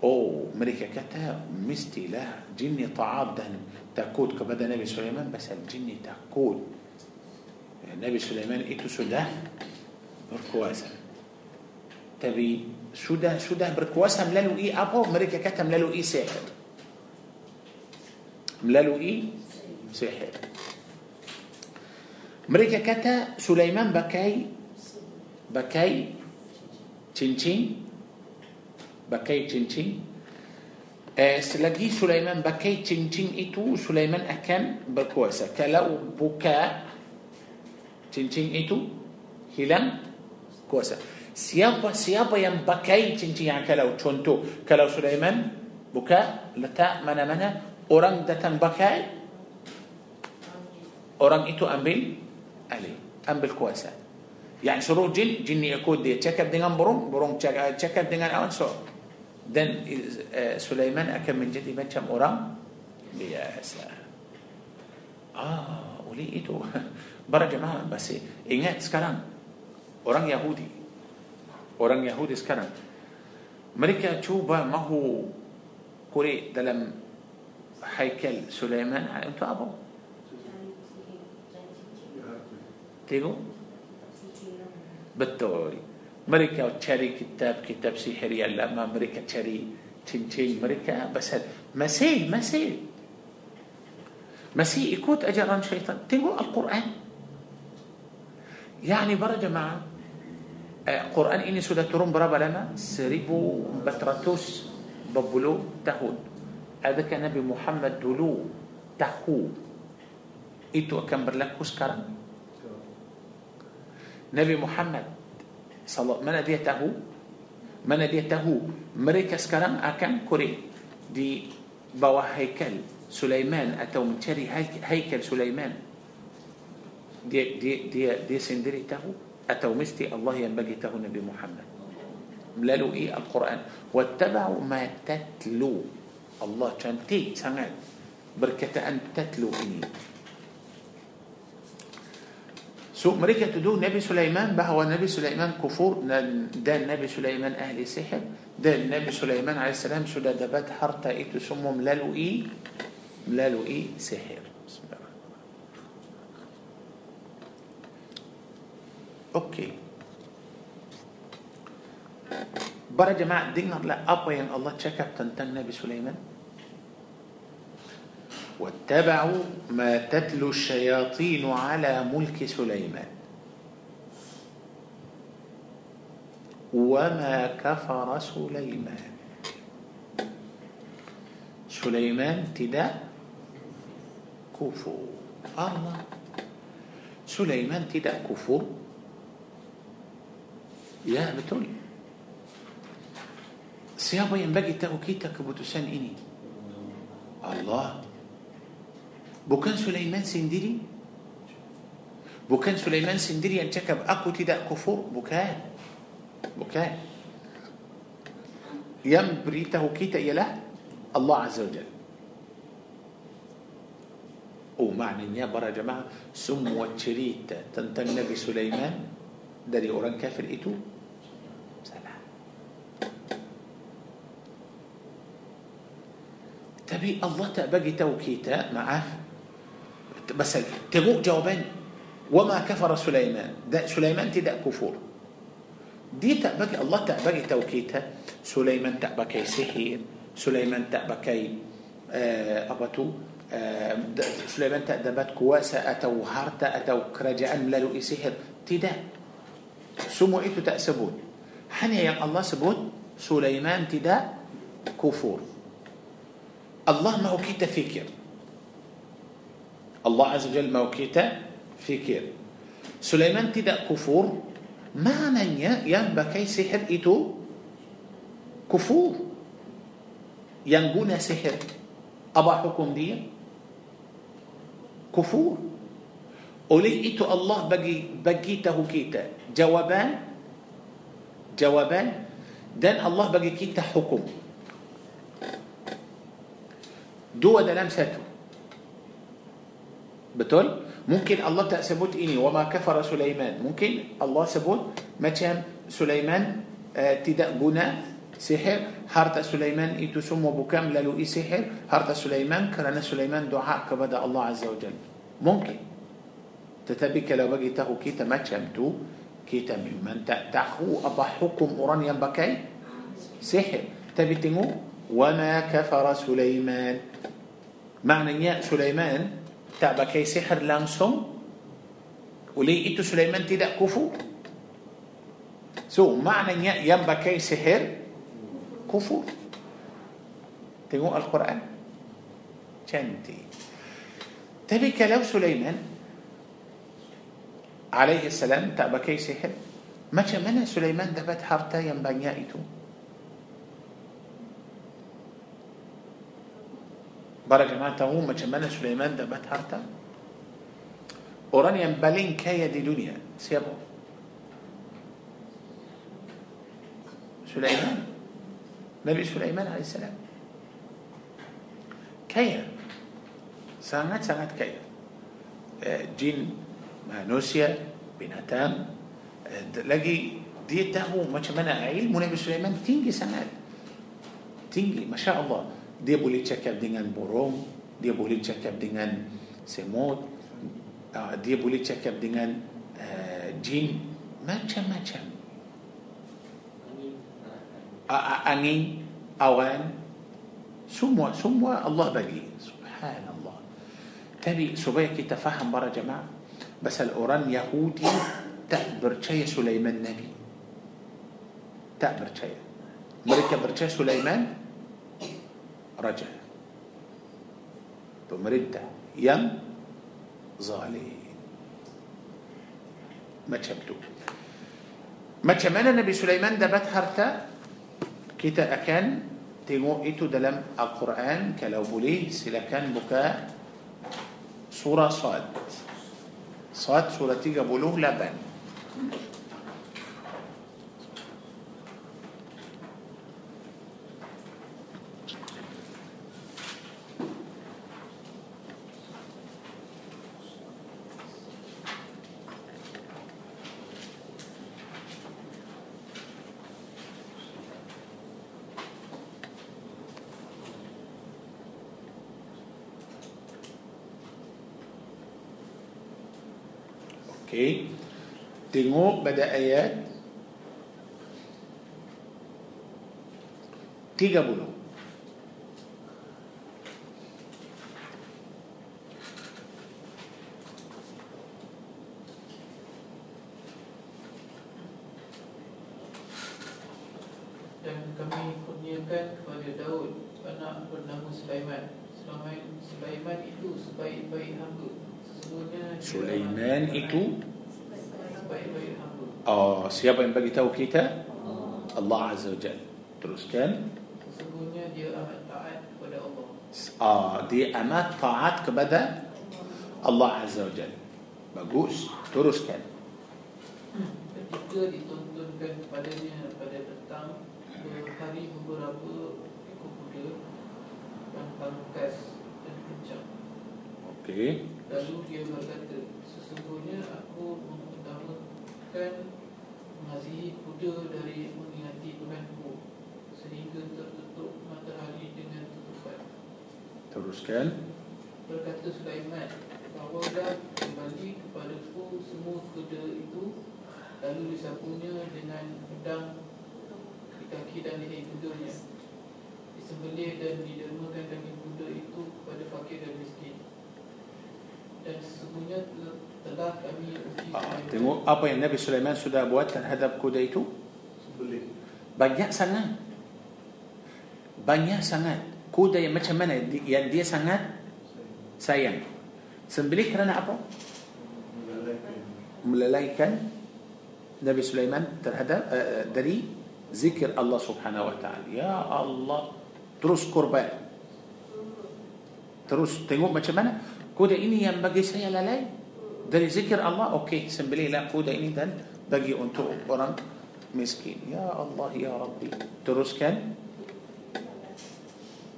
Oh, mereka kata mestilah jin taat dan takut kepada Nabi Sulaiman pasal jin takut. Nabi Sulaiman itu sudah berkuasa. Tapi sudah sudah berkuasa melalui apa? Mereka kata melalui sihir. Melalui sihir. Mereka kata Sulaiman pakai pakai cincin pakai cincin eh, selagi Sulaiman pakai cincin itu Sulaiman akan berkuasa kalau buka cincin itu hilang kuasa siapa siapa yang pakai cincin yang kalau contoh kalau Sulaiman buka letak mana-mana orang datang pakai orang itu ambil alih ambil kuasa يعني suruh jin jin ikut dia cakap dengan burung burung cakap dengan awan so dan uh, Sulaiman akan menjadi macam orang biasa ah oleh itu para jemaah masih ingat sekarang orang Yahudi orang Yahudi sekarang mereka cuba mahu kurik dalam haikal Sulaiman untuk apa? Tengok Betul. مريكا تشاري كتاب كتاب سحري الا ما مريكا تشاري تنتين مريكا. بس مسيل مسيل. مسيل يكوت اجرا شيطان. تنقول القرآن. يعني برا جماعة القرآن إني سودة ترم برا لنا. سريبو بتراتوس ببلو تهود هذا كان نبي محمد دلو تهو إتو كان برلاكو سكرا نبي محمد. Sallallahu mana dia tahu? Mana dia tahu? Mereka sekarang akan kurik di bawah haikal Sulaiman atau mencari haikal Sulaiman. Dia dia dia dia sendiri tahu? Atau mesti Allah yang bagi tahu Nabi Muhammad? Melalui Al-Quran. Wattaba'u ma tatlu. Allah cantik sangat perkataan تتلو ini sebab mereka tuduh Nabi Sulaiman bahawa Nabi Sulaiman kufur. Dan Nabi Sulaiman ahli sihir. Dan Nabi Sulaiman عليه السلام sudah dapat harta itu semua melalui melalui sihir okey. برا جماعة دينا لا أبين الله تشكب تنتن نبي سليمان. واتبعوا ما تتلو الشياطين على ملك سليمان. وما كفر سليمان. سليمان ابتداء. كفو. الله. سليمان ابتداء. كفو. يا بتقول. سيابا ينبغي تاوكيتك بوتوسان إني. الله. Bukan Sulaiman sendiri bukan Sulaiman sendiri yang cakap aku tidak kufur bukan bukan yang beritahu kita ialah Allah Azza wa Jalla Oh maknanya para jemaah semua cerita tentang Nabi Sulaiman dari orang kafir itu salah. Tapi Allah tak bagi tahu kita, maaf. بس تغوء جوابين. وما كفر سليمان. ده سليمان تدا كفور. دي تأبكي الله تأبكي توكيته سليمان تأبكي سهين سليمان تأبكي آه أبتو آه سليمان تأدبت كواسة أتو هارتا أتو كرجاء ملالو إسهر تدا. سمو إيتو تأسبون. حني يا الله سبون. سليمان تدا كفور. الله ما هو كي تفكر الله عز وجل موكيتا في كير. سليمان تدا كفور ما من ينبى كي سحر إتو كفور. ينقون سحر. أبا حكم دي؟ كفور. أولي إتو الله بقي بقيته كيتا جوابان جوابان دان الله بقي كيتا حكم. دو دلام ساتو. Betul? Mungkin Allah tak sebut ini wa ma kafara Sulaiman. Mungkin Allah sebut macam Sulaiman uh, tidak guna sihir harta Sulaiman itu semua bukan melalui sihir harta Sulaiman kerana Sulaiman doa kepada Allah Azza wa Jalla mungkin tetapi kalau bagi tahu kita macam tu kita memang tak tahu apa hukum orang yang pakai sihir tapi tengok wama kafara Sulaiman maknanya Sulaiman tak pakai sihir langsung oleh itu Sulaiman tidak kufur so maknanya yang pakai sihir kufur tengok Al-Quran cantik tapi kalau Sulaiman alaihi salam tak pakai sihir macam mana Sulaiman dapat harta yang banyak itu برا جماعة هو ما جمعنا سليمان ده بات هرتا. أورانيا بلين كايا دي دنيا. سيابو. سليمان. نبي سليمان عليه السلام. كايا سانات سانات كايا جين نوسيا بناتام لقي ديته ما كمان عيل نبي سليمان تينجي سانات تينجي ما شاء الله. Dia boleh cakap dengan burung dia boleh cakap dengan semut dia boleh cakap dengan jin macam-macam angin, awan, semua semua Allah bagi. Subhanallah. Tapi supaya kita faham para jemaah, pasal orang Yahudi tak percaya Sulaiman Nabi. Tak percaya. Mereka percaya Sulaiman رجع. ثم ردة يم ظالي ما تشبتو. ما تشمنا نبي سليمان دبت هرتا؟ كتا أكان تيمو إتو دلم القرآن كلو بلي سلكان بكاء صورة صاد. صاد سورة تيجا بلوغ لبن. Okey. Tengok pada ayat 30. Siapa yang bagi tahu kita Allah Azza wa Jalla teruskan Sesungguhnya dia amat taat kepada Allah. ah, dia amat taat kepada Allah Azza wa Jalla bagus teruskan Ketika ditontonkan kepadanya pada petang berhari beberapa ekor kuda dan pangkas dan kencang. okey Lalu dia berkata, sesungguhnya aku mengutamakan mengasihi kuda dari mengingati Tuhanku sehingga tertutup matahari dengan tutupan. teruskan Berkata Sulaiman, bawalah kembali kepadaku semua kuda itu lalu disapunya dengan pedang di kaki dan leher kudanya. Disembelih dan didermakan daging kuda itu kepada fakir dan miskin. Dan sesungguhnya telah kami uji ah, tengok apa yang Nabi Sulaiman sudah buat terhadap kuda itu? Banyak sangat. Banyak sangat. Kuda yang macam mana? Yang dia sangat sayang. Sembelih kerana apa? Melalaikan. melalaikan Nabi Sulaiman terhadap uh, dari zikir Allah Subhanahu wa taala. Ya Allah, terus korban. Terus tengok macam mana? Kuda ini yang bagi saya lalai dari zikir Allah. Okey, sembelihlah kuda ini dan bagi untuk orang miskin. Ya Allah, ya Rabbi. Teruskan.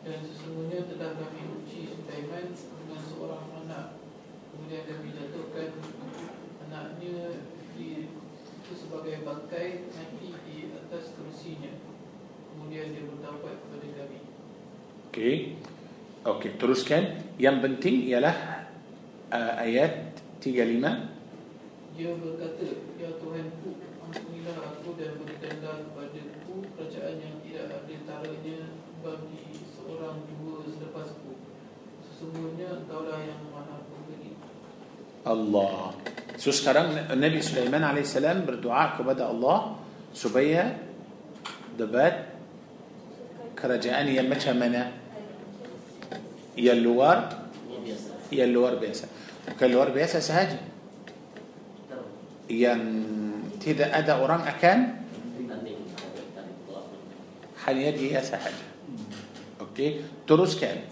Dan sesungguhnya telah kami uji Sulaiman dengan seorang anak Kemudian kami jatuhkan anaknya di itu sebagai bangkai mati di atas kerusinya Kemudian dia bertaubat kepada kami Okey. Okey, teruskan. Yang penting ialah uh, ayat 35 Dia berkata, Ya Tuhanku, ampunilah aku dan berikanlah kepadaku kerajaan yang tidak ada taranya bagi seorang dua selepasku. Sesungguhnya engkaulah yang maha pemberi. Allah. So sekarang Nabi Sulaiman alaihissalam berdoa kepada Allah supaya dapat kerajaan yang macam mana? Yang luar yang luar biasa. Bukan luar biasa sahaja. Yang tidak ada orang akan hanya dia sahaja. Okey, teruskan.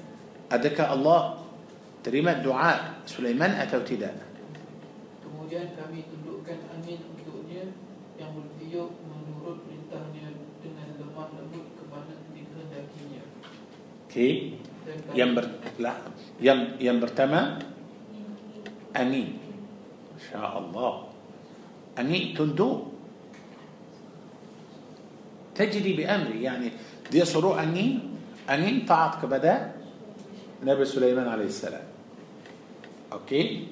Adakah Allah terima doa Sulaiman atau tidak? Kemudian kami tundukkan angin untuknya yang bertiup menurut perintahnya dengan lemah lembut ke mana dikehendakinya. Okey. Yang ber, lah, yang yang pertama أمين إن شاء الله. أمين تندو. تجري بأمري يعني دي صروع أمين أمين طاعت كبدا نبي سليمان عليه السلام. أوكي؟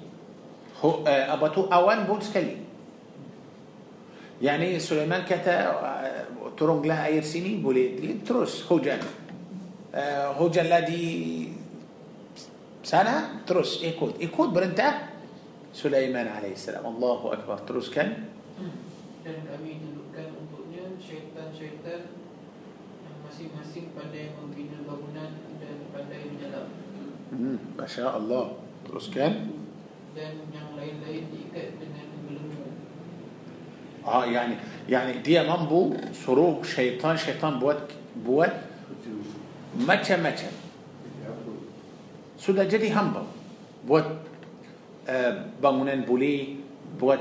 هو آه، أبطو أوان بوتسكلي يعني سليمان كتا آه، ترونج لا أير سيني بولي ترس هجن هجن آه، لدي sana terus ikut ikut perintah Sulaiman alaihissalam. Allahu akbar. Teruskan. dan kami tundukkan untuknya syaitan-syaitan yang masing-masing pandai membina bangunan dan pandai menyelam. Hmm, Masya Allah. Teruskan. Dan yang lain-lain diikat dengan belenggu. Ah, yani yani dia mampu suruh syaitan syaitan buat buat macam-macam. Sudah jadi hamba. Buat uh, bangunan boleh, buat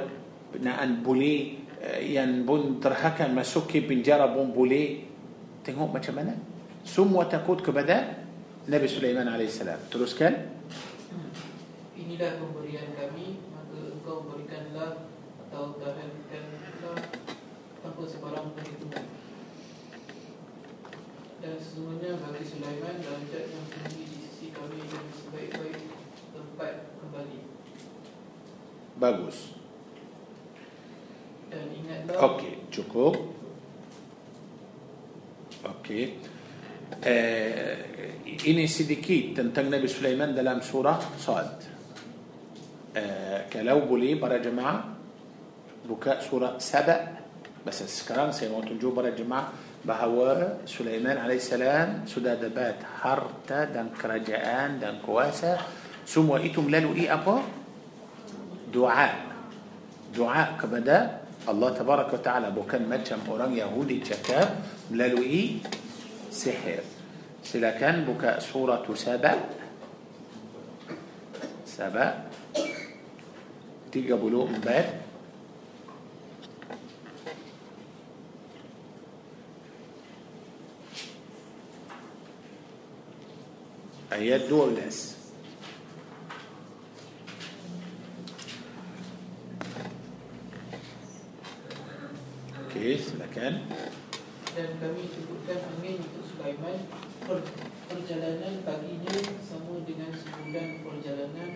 binaan boleh, uh, yang pun terhakam masuk ke penjara pun boleh. Tengok macam mana. Semua takut kepada Nabi Sulaiman alaihissalam. Teruskan. Inilah pemberian kami, maka engkau berikanlah atau tahankanlah tanpa sebarang perhitungan. Dan sesungguhnya bagi Sulaiman darjat yang tinggi kami dan sebaik-baik tempat kembali. Bagus. Dan ingatlah Okey, cukup. Okey. uh, ini sedikit tentang Nabi Sulaiman dalam surah Sad. Uh, kalau boleh para jemaah buka surah Saba. Bas sekarang saya mau tunjuk para jemaah bahawa Sulaiman alaihissalam sudah dapat harta dan kerajaan dan kuasa semua itu melalui apa? Doa. Doa kepada Allah Tabaraka wa Ta'ala bukan macam orang Yahudi cakap melalui sihir. Silakan buka surah Saba. Saba 34 ayat 12 Okey, silakan. Dan kami sebutkan angin untuk Sulaiman. Per, Perjalanan paginya sama dengan sebulan perjalanan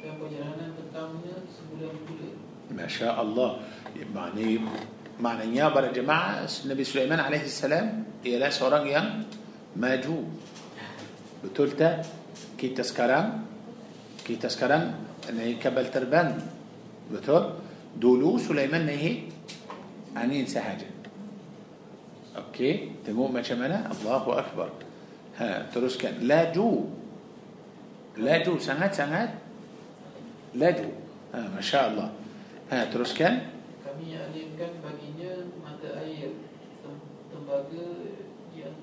Dan perjalanan petangnya sebulan pula. Masya Allah Maknanya, maknanya para jemaah Nabi Sulaiman alaihissalam Ialah seorang yang maju بتولتا كي تسكران كي تسكران نهي كبل تربان بتول. دولو سليمان نهي أني انسى حاجة أوكي؟ تمو ما شمنا؟ الله أكبر. ها تروس كان. لا جو. لا جو. سنات سنات لا جو. ها ما شاء الله. ها تروس كان. Kami alirkan baginya mata air tembaga yang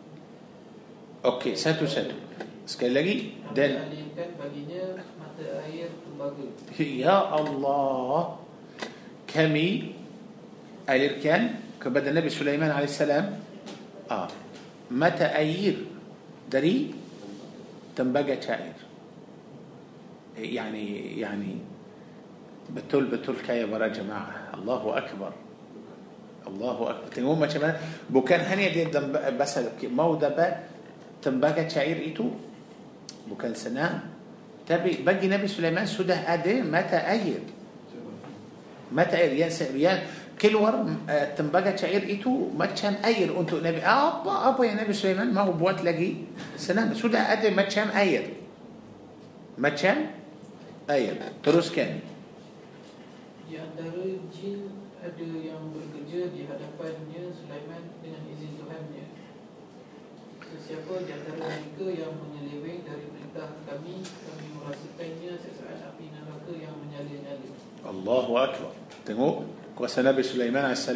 okey satu satu Sekali lagi Dan alirkan baginya mata air tembaga Ya Allah Kami Alirkan Kepada Nabi Sulaiman AS ah, Mata air Dari Tembaga cair يعني يعني betul betul kaya para jemaah Allahu Akbar Allahu Akbar tengok macam mana bukan hanya dia basal mau dapat tembaga cair itu bukan senang tapi bagi Nabi Sulaiman sudah ada mata air mata air yang yang keluar uh, tembaga cair itu macam air untuk Nabi apa apa yang Nabi Sulaiman mau buat lagi senang sudah ada macam air macam air teruskan Di antara jin ada yang bekerja di hadapannya Sulaiman dengan. Sesiapa di antara mereka yang menyeleweng dari perintah kami, kami merasakannya sesaat api neraka yang menyala-nyala. Allahu Akbar tengok kuasa Nabi Sulaiman AS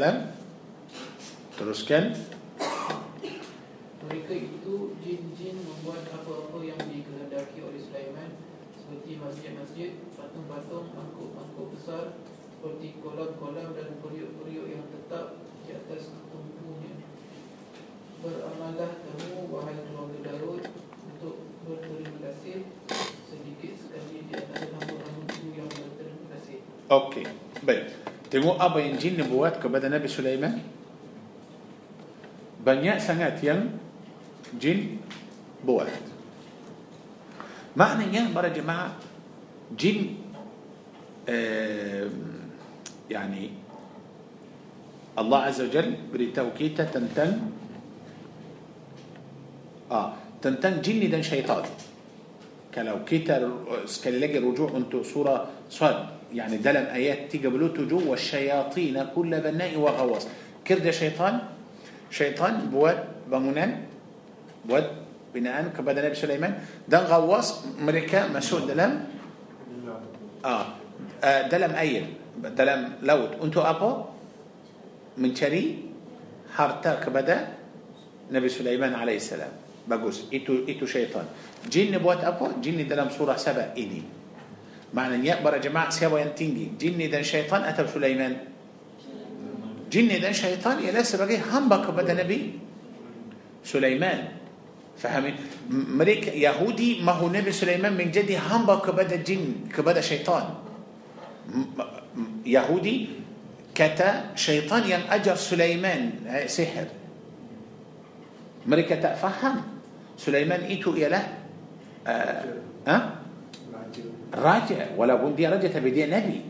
teruskan Mereka itu jin-jin membuat apa-apa yang dikehendaki oleh Sulaiman seperti masjid-masjid, patung-patung, mangkuk-mangkuk besar, seperti kolam-kolam dan periuk-periuk yang tetap di atas. Beramalah kamu, wahai keluarga Daud, untuk berterima kasih sedikit sekali di antara hamba-hambaku yang berterima kasih. Okey, baik. Tengok apa yang jin buat kepada Nabi Sulaiman. Banyak sangat yang jin buat. Maknanya para jemaah jin eh, Allah Azza wa Jal beritahu kita tentang آه. تنتن جني دن شيطان. كلو كتر سكاليلاجي الرجوع انتو صورة صاد. يعني دلم آيات تيجا بلوتو جو والشياطين كل بناء وغواص. كرد شيطان؟ شيطان بواد بمونان بواد بناء كبدا نبي سليمان. دن غواص مريكا مسؤول دلم؟ آه. آه. دلم أيل. دلم لوت. انتو أبو؟ من شري؟ هارتا كبدا نبي سليمان عليه السلام. بجوز إتو إتو شيطان جن بوت أبو جن دلم صورة سبا إني معنى يقبر جماعة سوا ينتينجي جن دن شيطان أتى سليمان جن دن شيطان يلا سبقي هم بك بدا نبي سليمان فهمي مريك يهودي ما هو نبي سليمان من جدي هم بك بدا جن كبدا شيطان يهودي كتا شيطان يم أجر سليمان سحر مريك تفهم Sulaiman itu ialah uh, huh? raja walaupun dia raja tapi dia nabi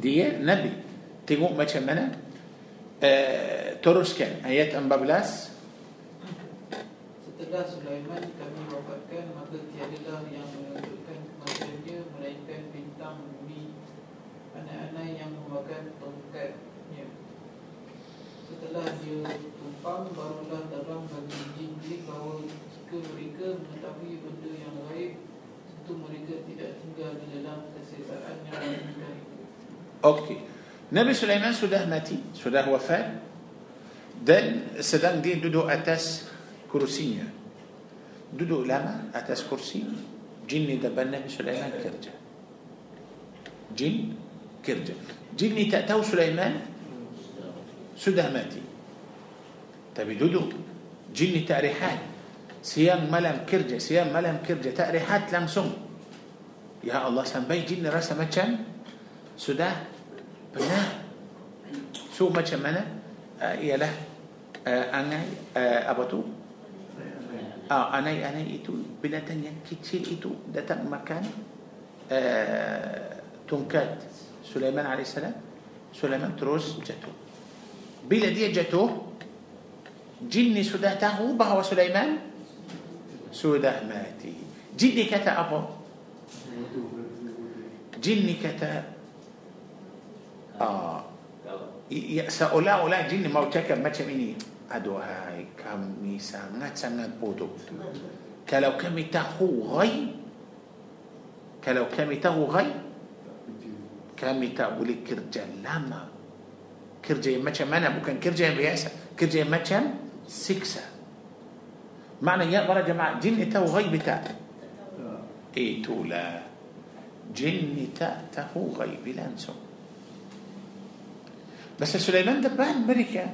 dia nabi tengok macam mana uh, teruskan ayat 14 setelah Sulaiman kami wafatkan maka tiadalah yang menunjukkan kematiannya melainkan bintang bumi anak-anak yang memakan tongkatnya setelah dia tumpang barulah terang bagi jin-jin bahawa jika mereka mengetahui benda yang gaib tentu mereka tidak tinggal di dalam kesesatan yang itu Okey. Nabi Sulaiman sudah mati, sudah wafat dan sedang dia duduk atas kursinya. Duduk lama atas kursi, jin di depan Nabi Sulaiman kerja. Jin kerja. Jin ni tak tahu Sulaiman sudah mati. تبي دودو؟ جيني تأريحات. سيام ملام كرجة سيام ملام كرجة تأريحات لانسون يا الله سنبي جيني راسا ما كان؟ سدا بنا؟ سو ما كان منا؟ آه، يا له آه، أنا آه، أبطو آه أنا أنا إتو بنتن كتير إتو دتن مكان. تنكات سليمان عليه السلام. سليمان تروس جاتو. بلا دي جاتو. جني سوده تهو بهو سليمان؟ سوده ماتي. جني كتا أبو؟ جني كتا آه. سأولا أولا جني مو تكب ما تميني أدو هاي كمي سانات سانات بودو كلو كمي تهو غي كلو كمي تهو غي كمي تابولي كرجال لاما. كرجي مچن مانا بو كان كرجي بياسا كرجي مچن سيكسا. معنى يا برا جماعة جن تا وغيب تا إي تولا. جن تا تا غيب لانسو. بس سليمان دبان مريكا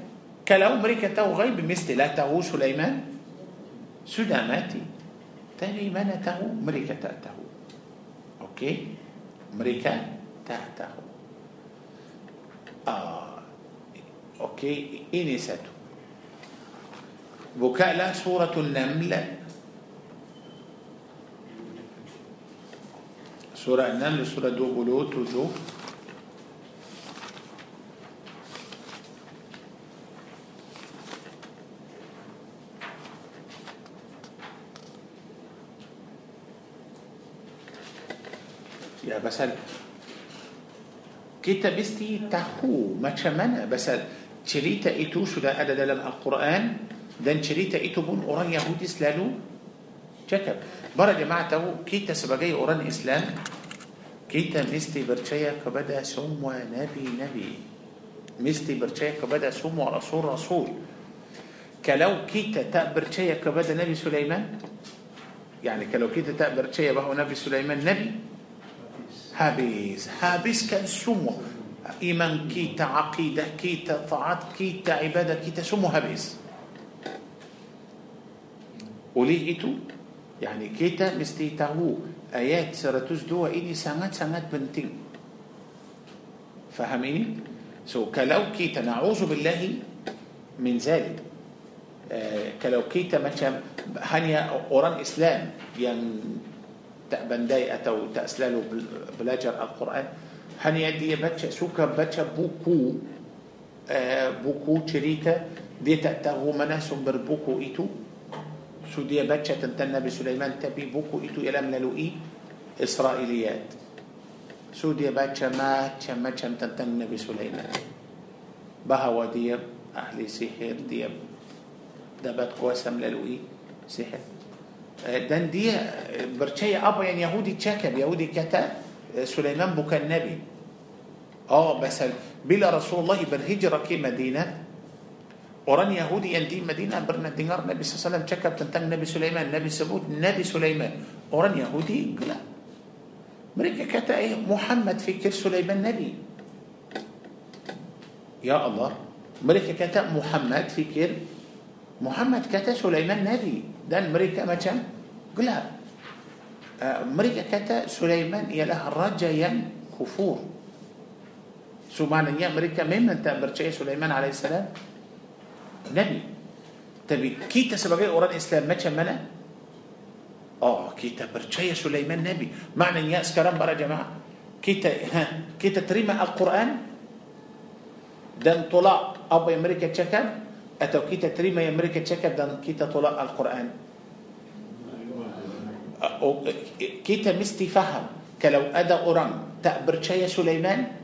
كلاو مريكا تا غيب مثل لا تهو سليمان. سداماتي تاني من تا مريكا تا أوكي؟ مريكا تا آه. إني ساتو بكاء لا سورة النمل. سورة النمل سورة دو بلوت Ya pasal kita mesti tahu macam mana pasal cerita itu sudah ada dalam Al-Quran dan cerita itu pun orang Yahudi selalu cakap. Para jemaah tahu kita sebagai orang Islam kita mesti percaya kepada semua nabi-nabi. Mesti percaya kepada semua rasul-rasul. Kalau kita tak percaya kepada Nabi Sulaiman, يعني kalau kita tak percaya bahawa Nabi Sulaiman nabi, habis habis kan semua إيمان كيتا عقيدة كيتا طاعات كيتا عبادة كيتا شو هبس وليه إتو يعني كيتا مستيتاهو. آيات سرتوش دوا إني سانات سانات بنتين. فهميني؟ سو كلو كيتا نعوذ بالله من ذلك. آه كيتا مثلا هانيا قرآن إسلام يعني يعني تأبنداي أتو تأسلالو بلاجر القرآن. Hanya dia baca suka baca buku uh, buku cerita dia tak tahu mana sumber buku itu so dia baca tentang Nabi Sulaiman tapi buku itu ialah melalui Israiliyat so dia baca macam-macam tentang Nabi Sulaiman bahawa dia ahli sihir dia dapat kuasa melalui sihir dan dia percaya apa yang Yahudi cakap Yahudi kata Sulaiman bukan Nabi oh pasal bila Rasulullah berhijrah ke Madinah orang Yahudi yang di Madinah pernah dengar Nabi SAW cakap tentang Nabi Sulaiman Nabi sebut Nabi Sulaiman orang Yahudi gelap mereka kata eh Muhammad fikir Sulaiman Nabi ya Allah mereka kata Muhammad fikir Muhammad kata Sulaiman Nabi dan mereka macam gelap uh, mereka kata Sulaiman ialah raja yang kufur شو معنى يا أمريكا مين أنت برشاي سليمان عليه السلام. نبي. تبي كي تسبقي أوران إسلام. ما كان آه كي تبرشاي سليمان نبي. معنى يا سكرام برا جماعة. كي ت كي تتريم القرآن. دن طلاء أبو أمريكا تشكر. أتو كي تتريم أمريكا تشكر. دن كي تطلع القرآن. كي تمستي فهم كلو أدا أوران. تأبرشاي سليمان؟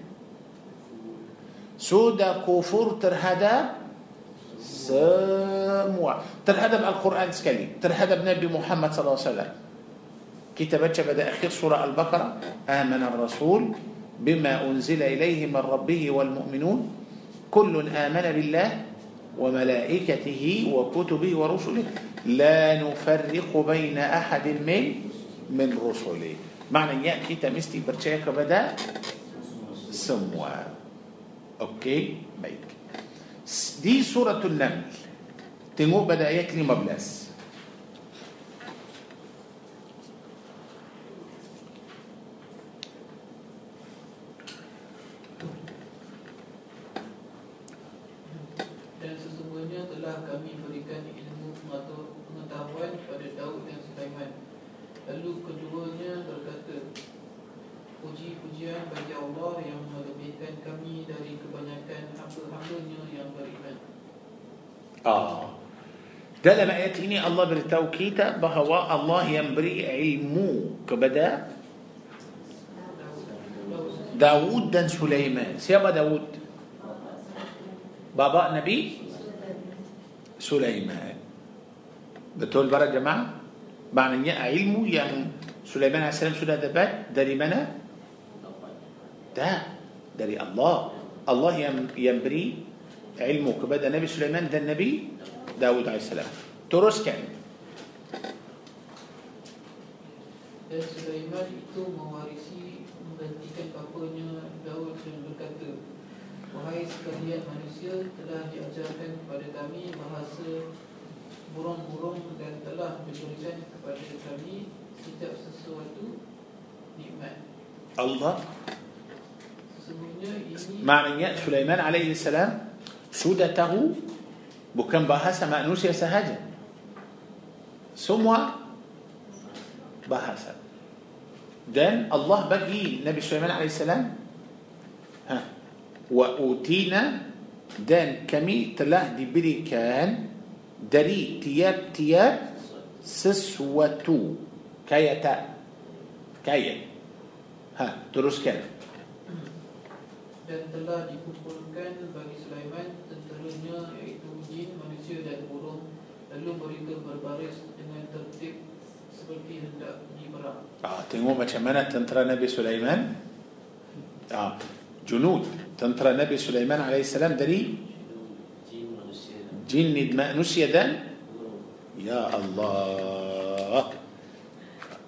سودا كفر ترهدب سموع. ترهدب القرآن سكلي ترهدب نبي محمد صلى الله عليه وسلم. كتابة بدأ أخير سورة البقرة. آمن الرسول بما أنزل إليه من ربه والمؤمنون. كل آمن بالله وملائكته وكتبه ورسله. لا نفرق بين أحد من من رسله. معنى يأتي تمستي برشاك بدأ سموات أوكي؟ بيك دي سورة النمل. تنقوا بدايات لي مبلس ده لما يأتيني الله بالتوكيد بهواء الله ينبري علمه. كبدا. داود دان سليمان. سيما داود بابا نبي سليمان. بتقول برا جماعة. معنى علمه يعني سليمان عليه السلام سنة دبات داري منا؟ ده داري الله. الله ينبري علمه. كبدا. نبي سليمان دا النبي؟ Daud AS. Teruskan. Dan Sulaiman itu mewarisi menggantikan bapanya Daud dan berkata Wahai sekalian manusia telah diajarkan kepada kami bahasa burung-burung dan telah diberikan kepada kami setiap sesuatu nikmat Allah Sesungguhnya ini maknanya Sulaiman alaihi salam sudah tahu bukan bahasa manusia sahaja semua bahasa dan Allah bagi Nabi Sulaiman salam ha wa utina dan kami telah diberikan dari tiap-tiap sesuatu kaya tak kaya ha teruskan dan telah dikumpulkan bagi Sulaiman tenteranya iaitu jin, manusia dan burung lalu mereka berbaris dengan tertib seperti hendak diberang آه تنمو macam mana tentera Nabi Sulaiman آه جنود tentera Nabi Sulaiman عليه السلام dari jin manusia dan ya Allah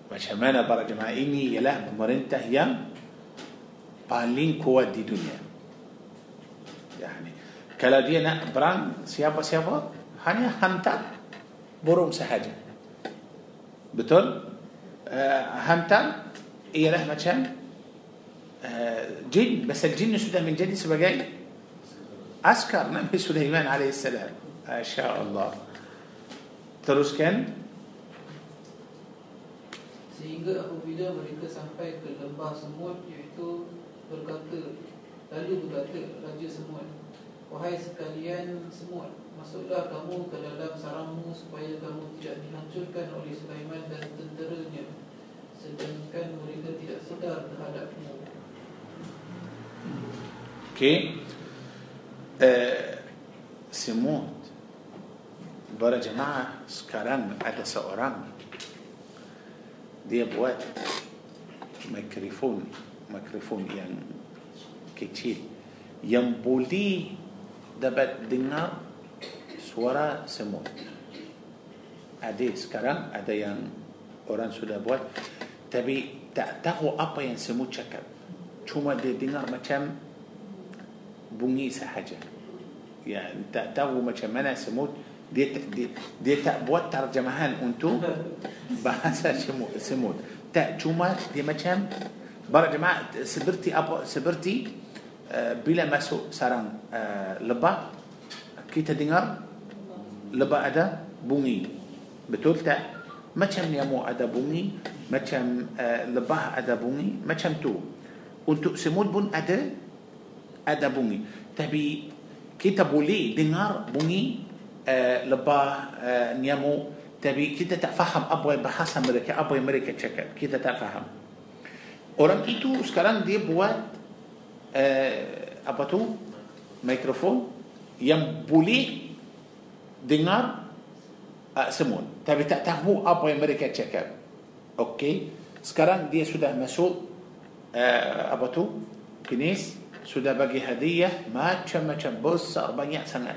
macam mana para jemaah ini ialah pemerintah yang paling kuat di dunia yani kalau dia nak perang siapa-siapa hanya hantar burung sahaja betul uh, hantar ialah macam uh, jin bas jin sudah menjadi sebagai askar Nabi Sulaiman alaihissalam Masya Allah teruskan sehingga apabila mereka sampai ke lembah semut iaitu berkata lalu berkata raja semut wahai sekalian semut masuklah kamu ke dalam sarangmu supaya kamu tidak dihancurkan oleh Sulaiman dan tenteranya sedangkan mereka tidak sedar terhadapmu Okey. Uh, semut. Para jemaah sekarang ada seorang dia buat mikrofon mikrofon yang kecil yang boleh dapat dengar suara semut. Ada sekarang ada yang orang sudah buat tapi tak tahu apa yang semut cakap. Cuma dia dengar macam bunyi sahaja. Ya, tak tahu macam mana semut dia dia, dia tak buat terjemahan untuk bahasa semut. semut. Tak cuma dia macam para jemaah seperti apa seperti bila masuk sarang uh, lebah kita dengar lebah ada bunyi. Betul tak? Macam nyamuk ada bunyi, macam uh, lebah ada bunyi, macam tu. Untuk semut pun ada ada bunyi. Tapi kita boleh dengar bunyi uh, lebah uh, nyamuk tapi kita tak faham apa bahasa mereka apa yang mereka cakap kita tak faham orang itu sekarang dia buat uh, apa tu? Mikrofon yang boleh dengar uh, semua. Tapi tak tahu apa yang mereka cakap. Okey sekarang dia sudah masuk uh, apa tu? Kenis sudah bagi hadiah macam-macam besar banyak sangat.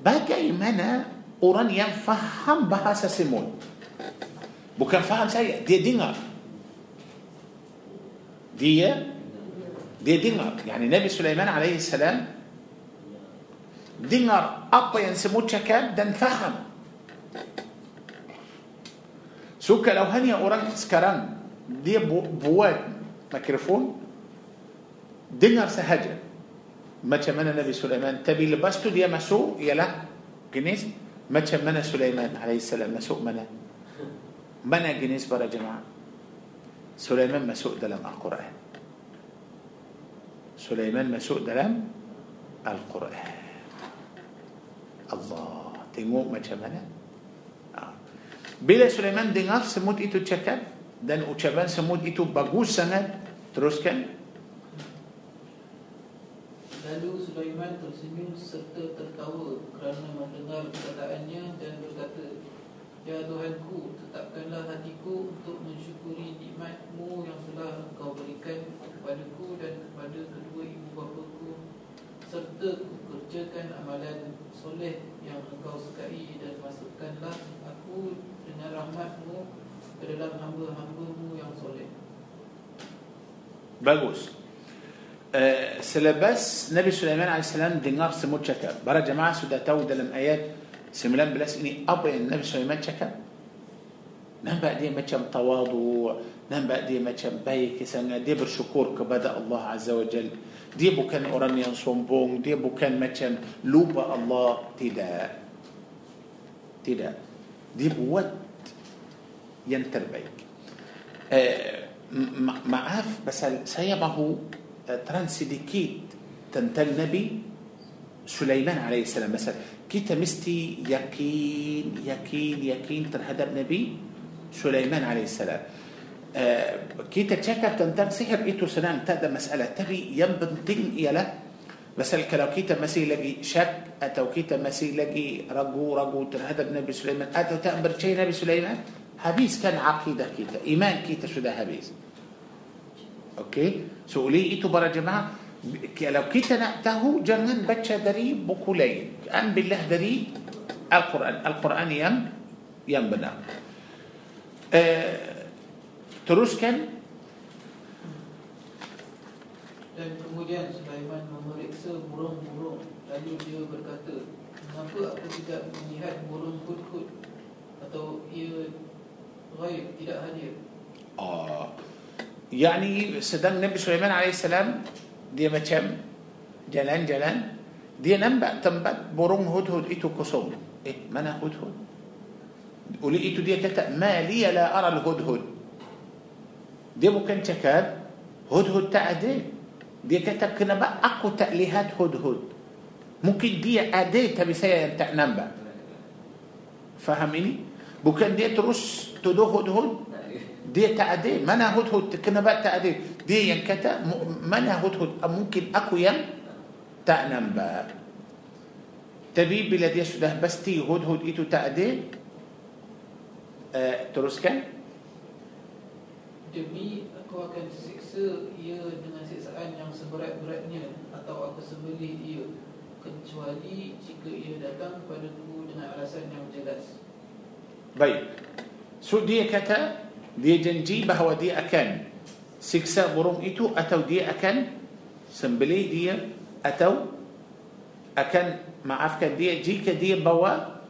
Bagaimana orang yang faham bahasa semut bukan faham saya dia dengar. Dia دي دينار يعني نبي سليمان عليه السلام دينار أقوى ينسمو تشكاب دان فهم سوكا لو هني أوراق سكران دي بوات ميكروفون دينار سهجة ما تمنى نبي سليمان. تبي لبستو دي مسوء؟ يلا. جنيس. ما تمنى سليمان عليه السلام مسوء منا؟ منا جنيس برا جماعة. سليمان مسوء دلم القرآن. Sulaiman masuk dalam Al-Quran. Allah. Tengok macam mana? Bila Sulaiman dengar semut itu cakap dan ucapan semut itu bagus sangat teruskan. Lalu Sulaiman tersenyum serta tertawa kerana mendengar perkataannya dan berkata, Ya Tuhanku, tetapkanlah hatiku untuk mensyukuri nikmatmu yang telah engkau berikan kepadaku dan kepada kedua ibu bapaku serta kukerjakan amalan soleh yang engkau sukai dan masukkanlah aku dengan rahmatmu ke dalam hamba-hambamu yang soleh. Bagus. Eh, selepas Nabi Sulaiman AS dengar semua cakap para jemaah sudah tahu dalam ayat 19 ini apa yang Nabi Sulaiman cakap nampak dia macam tawadu نم بقى دي ما كان بيك سنة دي بر كبدأ الله عز وجل. دي بو كان أوران ينصون بون دي بو كان ما كان لوبا الله تدا. تدا. دي بوات ينتر بيك آه معاف بس سيبه آه، ترانسيديكيت تنتل نبي سليمان عليه السلام. بس كي تمستي يقين يقين يقين تنهدب نبي سليمان عليه السلام. آه، كي تتشكى تنتم سحر إتو سنان تادا مسألة. تبي ينبن تن إيلا مسألة لو كيتا مسي لقي شك أتو كيتا مسي لقي رجو رجو هذا النبي سليمان. أتو تأمر شيء نبي سليمان؟ هبيس كان عقيدة كيتا إيمان كيتا شو ده هبيس أوكي؟ سؤلي إتو برا جماعة. لو كيتا نأته جنن بتشا دري بكلين أم بالله دري القرآن. القرآن ين ينبنى أه Teruskan. Dan kemudian Sulaiman memeriksa burung-burung. Lalu dia berkata, Mengapa aku tidak melihat burung hud-hud? Atau ia raib, tidak hadir? Ah, Yani sedang Nabi Sulaiman AS dia macam jalan-jalan dia nampak tempat burung-hud-hud itu kosong eh mana hud-hud? oleh itu dia kata ma liya la ara al hudhud دي ممكن تكاد هد هد تعدي دي كتكنا أقو تأليهات هد هد ممكن دي عدي تبي سيا تعنم فهميني بكن دي ترش تدو هد هد دي تعدي ما هد هد تكنا بقى تعدي دي ينكتا ما هد هد ممكن أقو ين تعنم تبي بلا دي بس تي هد هد إتو تعدي آه ترس كان demi aku akan siksa ia dengan siksaan yang seberat-beratnya atau aku sembelih ia kecuali jika ia datang padaku dengan alasan yang jelas baik so dia kata dia janji bahawa dia akan siksa burung itu atau dia akan sembelih dia atau akan maafkan dia jika dia bawa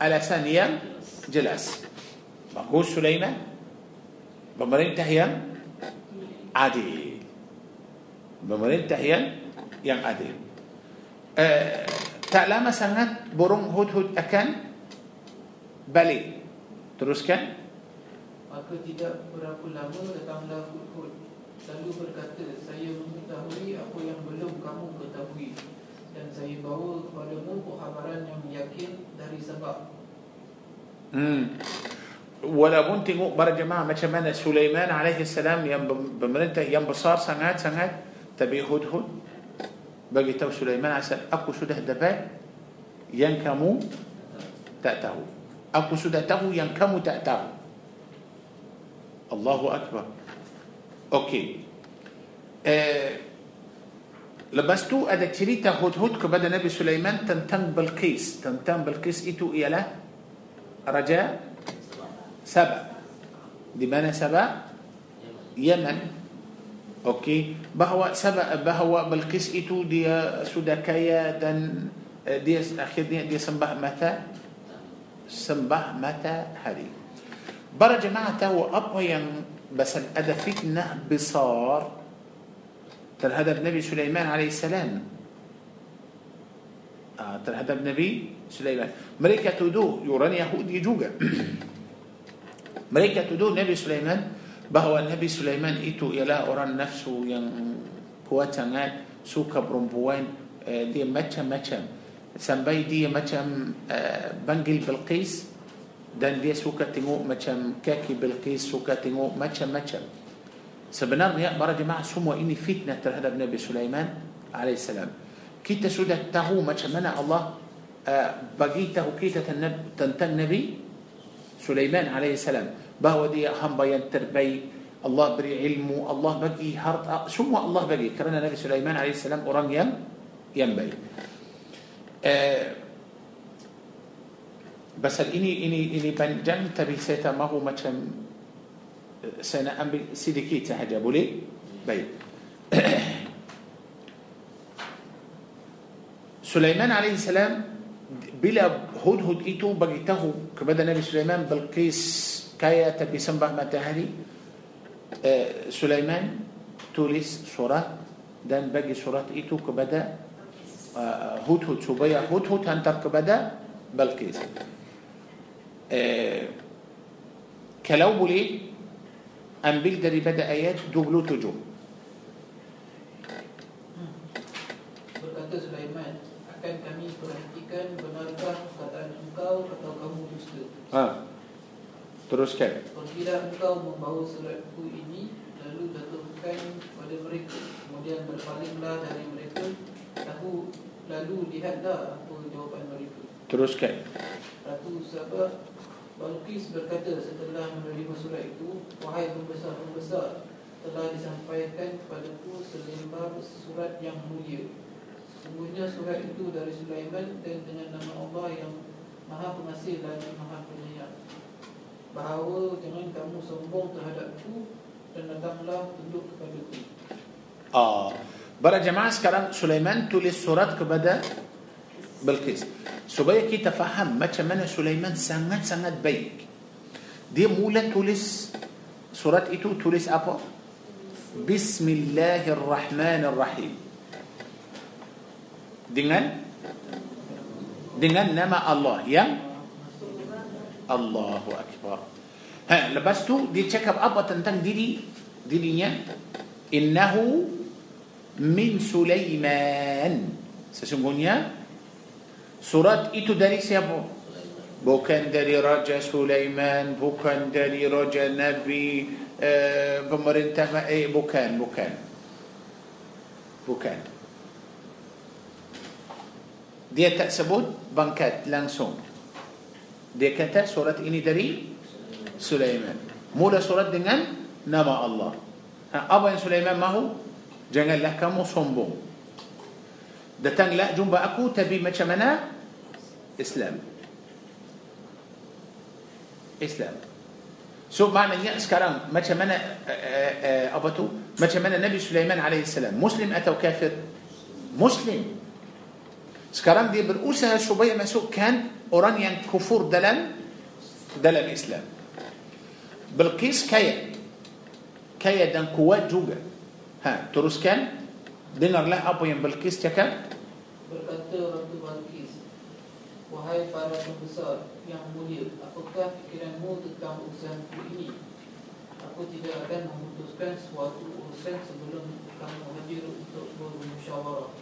alasan yang jelas. Bagus Sulaiman. Pemerintah yang adil. Pemerintah yang yang adil. Uh, tak lama sangat burung hud-hud akan balik. Teruskan. Maka tidak berapa lama datanglah Hud-Hud Lalu berkata Saya mengetahui apa yang belum kamu ketahui Dan saya bawa kepadamu Khabaran yang yakin dari sebab Hmm. ولا بنتي مقبرة جماعة ما شمانا سليمان عليه السلام بمرنتا ينبصار سنات سنات تبي هد هد بقي تو سليمان عسى أكو سده دباء ينكمو تأتاه أكو سده تهو ينكمو تأتاه الله أكبر. Okay. آه، lepas itu ada cerita Hudhud, Hudhud kepada Nabi Sulaiman tentang Balqis tentang Balqis itu ialah raja. Saba di mana Saba Yaman. Okay. bahawa Saba bahawa Balqis itu di سودكايا دن دي اخيرني دي سمبه متى؟ سمبه متى هذه. برا جماعة هو أبوين بس الأدى فتنة بصار. ترى هذا النبي سليمان عليه السلام. آه ترى هذا النبي سليمان. ملكة دو يوران يهودي جوجا. ملكة تدو نبي سليمان بهو النبي سليمان إتو إلى أوران نفسه ين بواتنات سوكا برومبوان دي متشم متشم سنبي دي متشم بنجل بالقيس دان دي سوكا تنو متشم كاكي بالقيس سوكا تنو متشم متشم سبنار يا برا جماعة سمو إني فتنة ترهدب نبي سليمان عليه السلام كيتا سودة تهو متشم الله بقيته كي تنتن نبي سليمان عليه السلام. باودي هم بين تربي الله بري علمه الله بقي هرت شو الله بقي كرنا نبي سليمان عليه السلام أوران يم ينبي آه بس إني إني إني بنجم تبي سيتا ما هو مثلا آه، سنة أم سيدكي تحجبوا لي بي سليمان عليه السلام بلا هدهد إتو بقيته kepada Nabi Sulaiman Balqis kaya tapi sembah matahari. آه، Sulaiman tulis surat dan bagi surat itu kepada آه، آه، Hudhud supaya Hudhud hantar kepada Balqis kalau boleh kan baca daripada ayat dua puluh tujuh. بركاته سليمان. Akan kami perhatikan benarkah perkataan engkau atau kamu dusta. Ha. Teruskan. Perkira engkau membawa suratku ini lalu jatuhkan pada mereka. Kemudian berpalinglah dari mereka. Tahu Lalu lihatlah apa jawapan mereka Teruskan Ratu Sabah Balkis berkata setelah menerima surat itu Wahai pembesar-pembesar Telah disampaikan kepadaku selembar surat yang mulia Sesungguhnya surat itu dari Sulaiman Dan dengan nama Allah yang Maha Pengasih dan Maha Penyayang Bahawa jangan kamu sombong terhadapku Dan datanglah tunduk kepadaku Ah, Para jemaah sekarang Sulaiman tulis surat kepada Bilqis supaya kita faham macam mana Sulaiman sangat-sangat baik. Dia mula tulis surat itu tulis apa? Bismillahirrahmanirrahim. Dengan dengan nama Allah yang Allahu Akbar. Ha, lepas tu dia cakap apa tentang diri dirinya? Innahu min Sulaiman sesungguhnya surat itu dari siapa bukan dari raja Sulaiman bukan dari raja nabi eh, pemerintah eh bukan bukan bukan dia tak sebut bangkat langsung dia kata surat ini dari Sulaiman mula surat dengan nama Allah apa yang Sulaiman mahu Janganlah kamu sombong. Datanglah jumpa aku tapi macam mana? Islam. Islam. So maknanya sekarang macam mana uh, uh, apa tu? Macam mana Nabi Sulaiman alaihissalam Muslim atau kafir? Muslim. Sekarang dia berusaha supaya masukkan orang yang kufur dalam dalam Islam. Bilqis kaya. Kaya dan kuat juga. Ha, teruskan. Dengarlah apa yang Balkis cakap. Berkata Ratu Balkis, Wahai para pembesar yang mulia, apakah fikiranmu tentang urusanku ini? Aku tidak akan memutuskan suatu urusan sebelum kamu.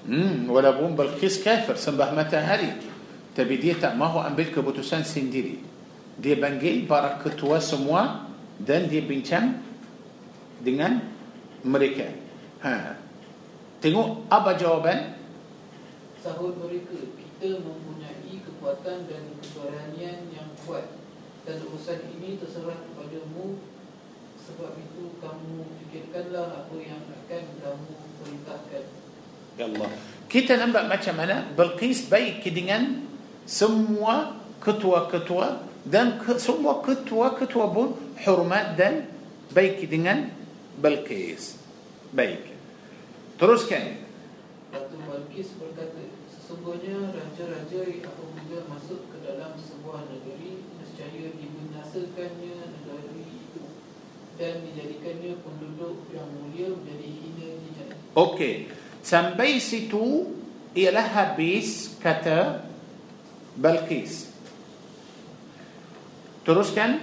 Hmm, walaupun Balkis kafir, sembah matahari. Tapi dia tak mahu ambil keputusan sendiri. dia panggil para ketua semua dan dia bincang dengan mereka. Ha. Tengok apa jawapan? Sahut mereka, kita mempunyai kekuatan dan keberanian yang kuat Dan urusan ini terserah kepadamu Sebab itu kamu fikirkanlah apa yang akan kamu perintahkan Ya Allah. Kita nampak macam mana Bilqis baik dengan semua ketua-ketua dan ke, semua ketua-ketua pun hormat dan baik dengan Bilqis. Baik. Teruskan. Ratu Balkis berkata Sesungguhnya raja-raja apabila masuk ke dalam sebuah negeri Nescaya dibinasakannya negeri itu Dan dijadikannya penduduk yang mulia menjadi hina di sana Okey. Sampai situ ialah habis kata Balqis. Teruskan.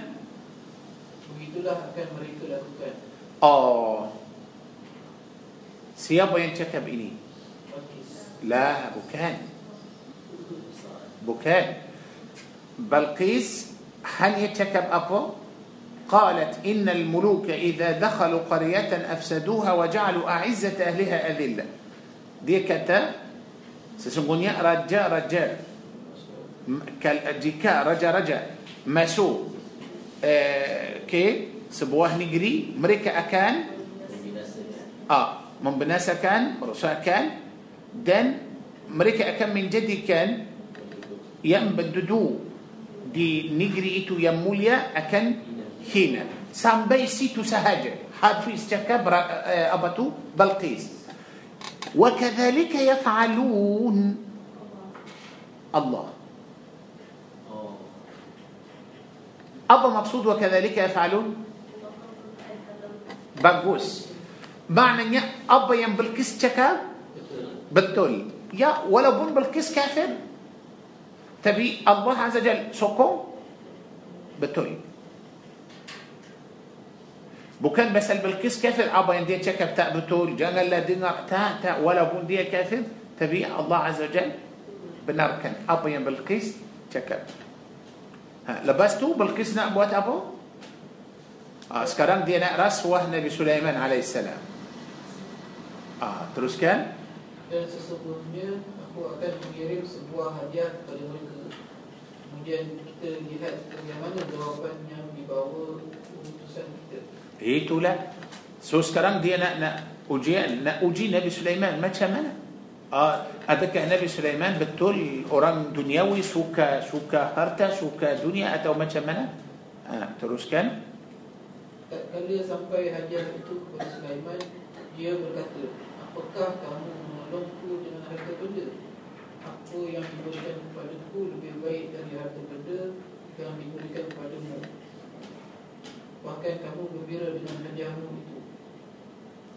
Begitulah akan mereka lakukan Oh. Siapa yang cakap ini? لا bukan bukan بلقيس هل يتكب أبو قالت إن الملوك إذا دخلوا قرية أفسدوها وجعلوا أعزة أهلها أذلة dia kata sesungguhnya raja-raja jika raja-raja masuk eh, ke sebuah negeri mereka akan ah, membinasakan merosakkan dan mereka akan menjadikan yang berduduk di negeri itu yang mulia akan hina. Sampai situ sahaja. Habis cakap eh, apa tu? Balqis. وكذلك يفعلون. الله. أبا مقصود وكذلك يفعلون؟ بقوس معنى يا أبا يم بالكس تكا بالتولي يا ولا بون بالكس كافر. تبي الله عز وجل سوكو؟ بالتولي بكان مثل بالكيس كافر. أبا يندي تكب تأبتول جانا لا دينا تا تا ولا بون دي كافر. تبي الله عز وجل؟ بنركن أبا ين بالكيس تكب لبستو بالكيس نعم نأبوات أبو؟ آه، سكرام دينا رأس وهنا نبي سليمان عليه السلام. آه terus kan dan sesungguhnya aku akan mengirim sebuah hadiah kepada mereka kemudian kita lihat bagaimana jawapan Itulah. So sekarang dia nak nak ujian, nak uji Nabi Sulaiman macam mana? Ah, adakah Nabi Sulaiman betul orang duniawi suka suka harta, suka dunia atau macam mana? Ah, teruskan. Kala sampai hadiah itu kepada Sulaiman Dia berkata Apakah kamu menolongku dengan harta benda? Apa yang diberikan kepadaku lebih baik dari harta benda yang diberikan kepadamu Bahkan kamu gembira dengan hadiahmu itu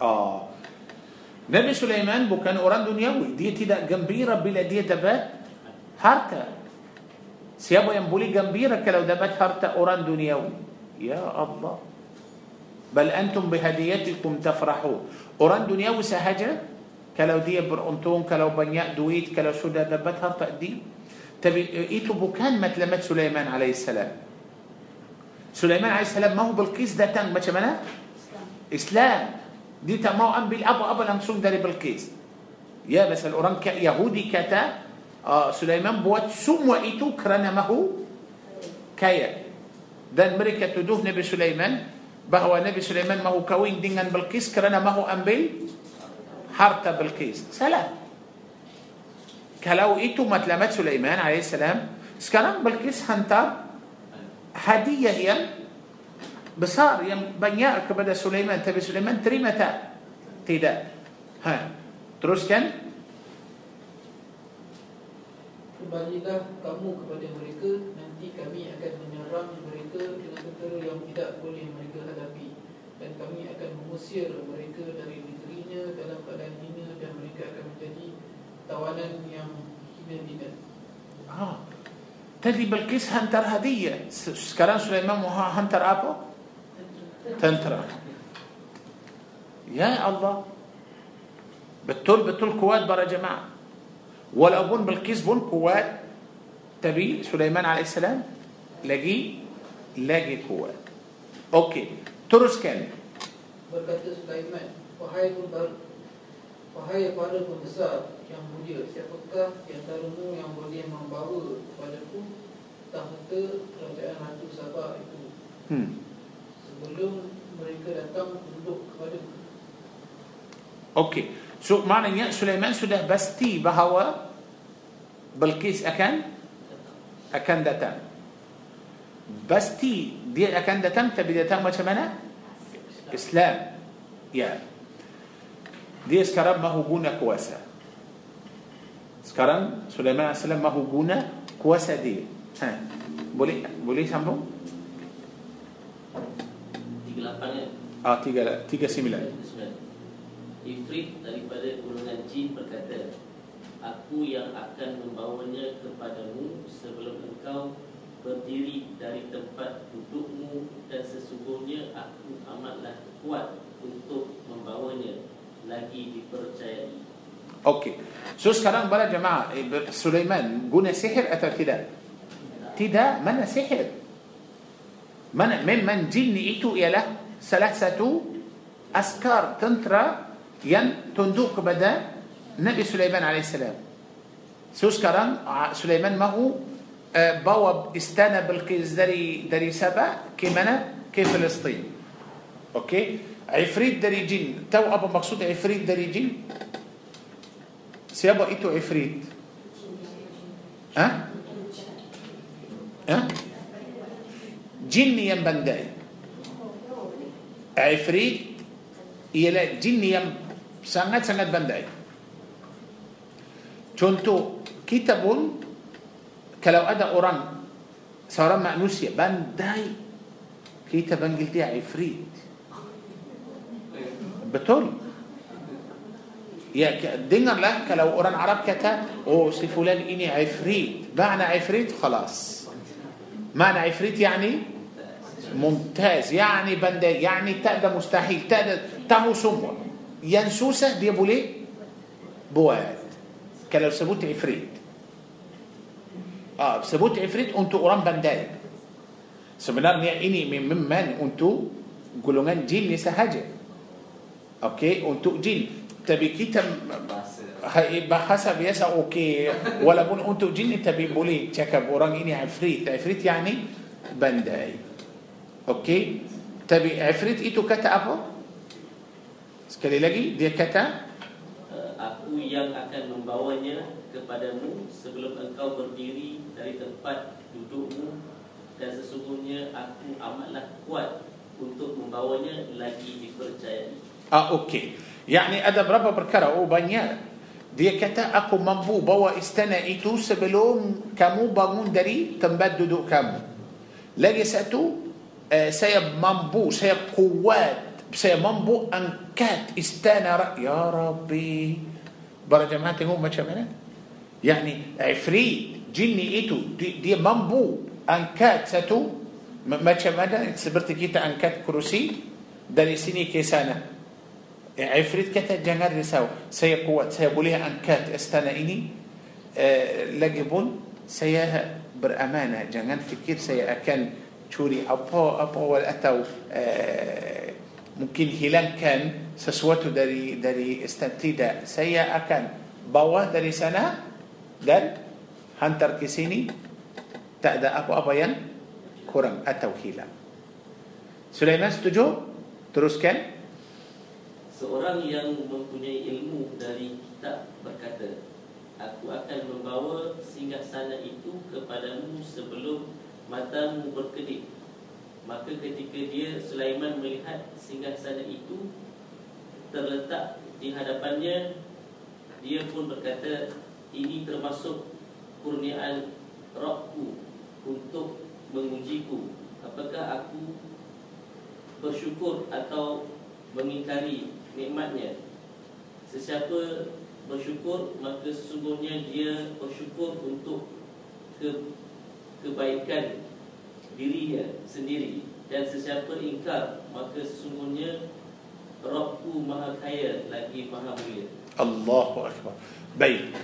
Ah. Nabi Sulaiman bukan orang duniawi. Dia tidak gembira bila dia dapat harta. Siapa yang boleh gembira kalau dapat harta orang duniawi? Ya Allah. Bal antum bihadiyatikum tafrahu. Orang duniawi sahaja kalau dia beruntung, kalau banyak duit, kalau sudah dapat harta di tapi itu bukan matlamat Sulaiman alaihissalam. Sulaiman عليه السلام mahu Balqis datang masuk Islam. dia tak mahu ambil apa-apa dari Balqis. ya pasal orang Yahudi kata آه، Sulaiman buat semua itu kerana mahu? kaya. dah mereka tuduh Nabi Sulaiman. bahawa Nabi Sulaiman mahu kahwin dengan Balqis kerana mahu ambil harta Balqis. salah. kalau mata-mata Sulaiman عليه السلام. سكرام بالقيس هنتر hadiah yang besar yang banyak kepada Sulaiman tapi Sulaiman terima tak? Tidak. Ha. Teruskan. Kembalilah kamu kepada mereka Nanti kami akan menyerang mereka Dengan tentera yang tidak boleh mereka hadapi Dan kami akan mengusir mereka dari negerinya Dalam keadaan hina Dan mereka akan menjadi tawanan yang hina-hina Ha. Tadi Balqis hantar hadiah. kalau Sulaiman وها hantar apa? tentera يا الله. betul betul kuat para jemaah. walaupun Balqis pun kuat tapi Sulaiman عليه السلام. lagi lagi kuat okay. teruskan. بركة سليمان. وهاي كل Wahai para pembesar yang mulia, siapakah di antaramu yang boleh membawa kepadaku tahta kerajaan Ratu Sabah itu Hmm. sebelum mereka datang duduk kepadaku? Okey. So maknanya Sulaiman sudah pasti bahawa Bilqis akan akan datang. Pasti dia akan datang tapi datang macam mana? Islam. Ya. Dia sekarang mahu guna kuasa. Sekarang Sulaiman AS mahu guna kuasa dia. Ha. Boleh boleh sambung? 38 kan Ah tiga tiga sembilan. Ifrit daripada golongan jin berkata Aku yang akan membawanya kepadamu sebelum engkau berdiri dari tempat dudukmu dan sesungguhnya aku amatlah kuat untuk membawanya lagi dipercayai. Okey. So sekarang bala jemaah eh, Sulaiman guna sihir atau tidak? Tidak, mana sihir? Mana memang jin itu ialah salah satu askar tentera yang tunduk kepada Nabi Sulaiman alaihissalam. So sekarang ah, Sulaiman mahu uh, bawa istana Bilqis dari dari Sabah ke mana? Ke Palestin. Okey. عفريت داري جن. تو أبو مقصود عفريت داري جن. سيابا إيتو عفريت. ها؟ ها؟ أه؟ جن يم عفريت يلا جن يم sangat sangat pandai. tentu kita pun kalau ada orang seorang manusia pandai kita pun kata عفريت. Betul. Ya, dengarlah kalau orang Arab kata, oh si fulan ini Ifrit. Makna Ifrit, خلاص. معنى عفريت يعني ممتاز. يعني pandai يعني tiada mustahil. dia tahu semua. ينسوسة دي بولي بواد. كلو سبوت عفريت. آه سبوت عفريت أنتو اوران بنداي. sebenarnya ini memang untuk golongan jin ni sahaja okey untuk jin. Tapi kita bahasa biasa okey. Walaupun untuk jin tapi boleh cakap orang ini ifrit ifrit yani bandai. Okey? Tapi ifrit itu kata apa? Sekali lagi dia kata Eh, Aku yang akan membawanya kepadamu sebelum engkau berdiri dari tempat dudukmu. Dan sesungguhnya aku amatlah kuat untuk membawanya lagi dipercayai. آه أوكي. يعني أدب ربا بركرا أو بنيار دي كتا أكو مبو بوا استنا ايتو سبلوم كمو بامون دري تمبددو كامو. lagi satu آه، siapa mampu siapa kuat siapa mampu angkat istana يا ربي. para jemaah makna يعني عفريت jin itu dia, dia mampu angkat satu. macam mana seperti angkat kerusi dari sini ke sana Jangan risau. Saya kuat. Saya boleh angkat istana ini. Uh, Lagi pun Saya beramanah. Jangan fikir saya akan Curi apa-apa Atau uh, Mungkin hilangkan Sesuatu dari dari istana. Tidak. Saya akan Bawa dari sana Dan Hantar ke sini. Tak ada apa-apa yang Kurang atau hilang. Sulaiman setuju? Teruskan Seorang yang mempunyai ilmu dari kitab berkata, Aku akan membawa singgah sana itu kepadamu sebelum matamu berkedip. Maka ketika dia Sulaiman melihat singgah sana itu terletak di hadapannya, dia pun berkata, ini termasuk kurniaan rohku untuk mengujiku. Apakah aku bersyukur atau mengingkari nikmatnya. Sesiapa bersyukur maka sesungguhnya dia bersyukur untuk ke, kebaikan dirinya sendiri dan sesiapa ingkar maka sesungguhnya Rabbku maha kaya lagi maha mulia. Allahu Akbar. Baik.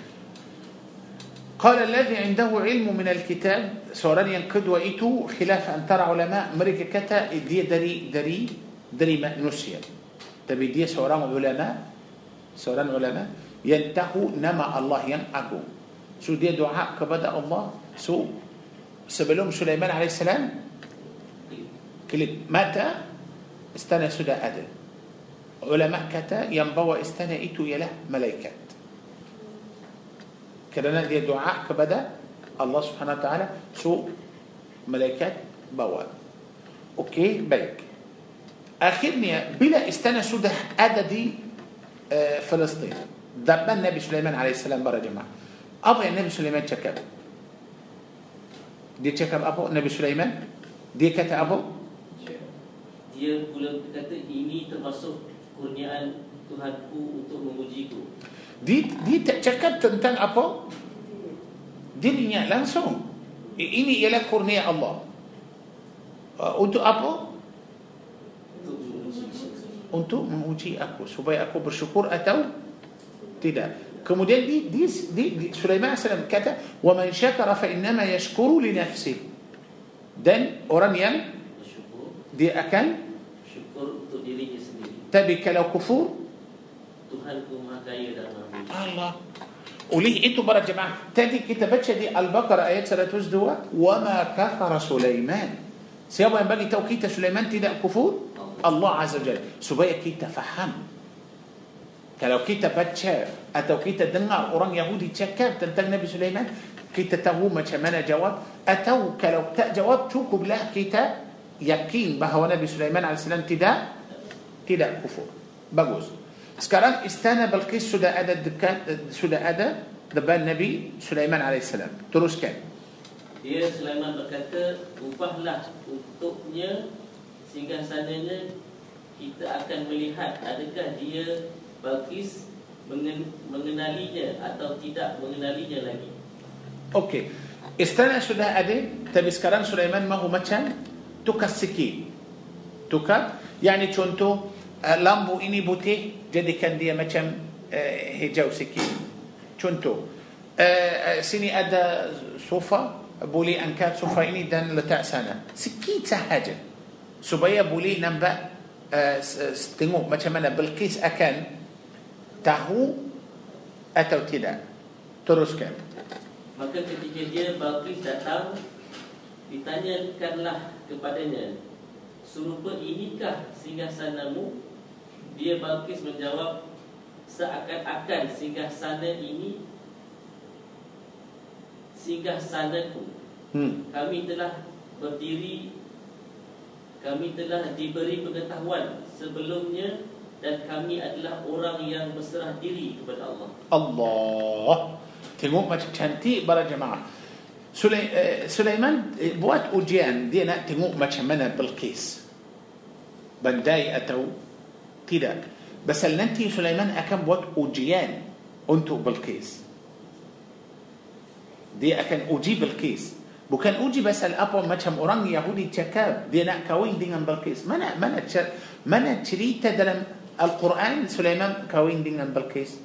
قال الذي عنده علم من الكتاب seorang yang kedua itu khilaf antara ulama mereka kata dia dari dari dari manusia tapi dia seorang ulama seorang ulama yang tahu nama Allah yang agung so dia doa kepada Allah so sebelum Sulaiman alaihissalam kelip mata istana sudah ada ulama kata yang bawa istana itu ialah malaikat kerana dia doa kepada Allah Subhanahu wa taala so malaikat bawa okey baik akhirnya bila istana sudah ada di uh, Palestin zaman Nabi Sulaiman alaihissalam para jemaah apa yang Nabi Sulaiman cakap dia cakap apa Nabi Sulaiman dia kata apa Dia pula kata ini termasuk kurniaan Tuhanku untuk memujiku dia, dia tak cakap tentang apa dirinya langsung ini ialah kurnia Allah uh, untuk apa untuk memuji aku supaya aku bersyukur atau tidak kemudian di di, di, di Sulaiman AS kata wa man syakara fa innama yashkuru li nafsi dan orang yang dia akan syukur untuk dirinya sendiri tapi kalau kufur Tuhanku maha kaya dan maha Allah oleh itu para jemaah tadi kita baca di Al-Baqarah ayat 102 wa ma kafara Sulaiman siapa yang bagi tahu kita Sulaiman tidak kufur Allah Azza wa Jalla. Supaya kita faham. Kalau kita baca atau kita dengar orang Yahudi cakap tentang Nabi Sulaiman kita tahu macam mana jawab. Atau kalau tak jawab cukuplah kita yakin bahawa Nabi Sulaiman AS tidak tidak kufur. Bagus. Sekarang istana Balqis sudah ada dekat sudah ada depan Nabi Sulaiman alaihissalam teruskan. Dia Sulaiman berkata Ubahlah untuknya Sehingga sananya Kita akan melihat Adakah dia Balkis mengen- Mengenalinya Atau tidak mengenalinya lagi Okey. Istana sudah ada, tapi sekarang Sulaiman mahu macam tukar sikit. Tukar, yani contoh uh, lampu ini putih, jadikan dia macam uh, hijau sikit. Contoh, uh, sini ada sofa, boleh angkat sofa ini dan letak sana. Sikit sahaja. Supaya boleh nampak, uh, tengok macam mana Bilqis akan tahu atau tidak. Teruskan. Maka ketika dia Balkis datang Ditanyakanlah kepadanya Serupa inikah singgasanamu Dia Balkis menjawab Seakan-akan singgasana ini Singgasanaku Hmm. Kami telah berdiri Kami telah diberi pengetahuan sebelumnya Dan kami adalah orang yang berserah diri kepada Allah. Allah. Tengok macam cantik para jemaah. Uh, Sulaiman eh, buat ujian Dia nak tengok macam mana Bilqis Bandai atau Tidak. Pasal nanti Sulaiman akan buat ujian Untuk Bilqis Dia akan uji Bilqis Bukan uji pasal apa macam orang Yahudi cakap dia nak kahwin dengan Bilqis. Mana mana mana cerita dalam Al-Quran Sulaiman kahwin dengan Bilqis?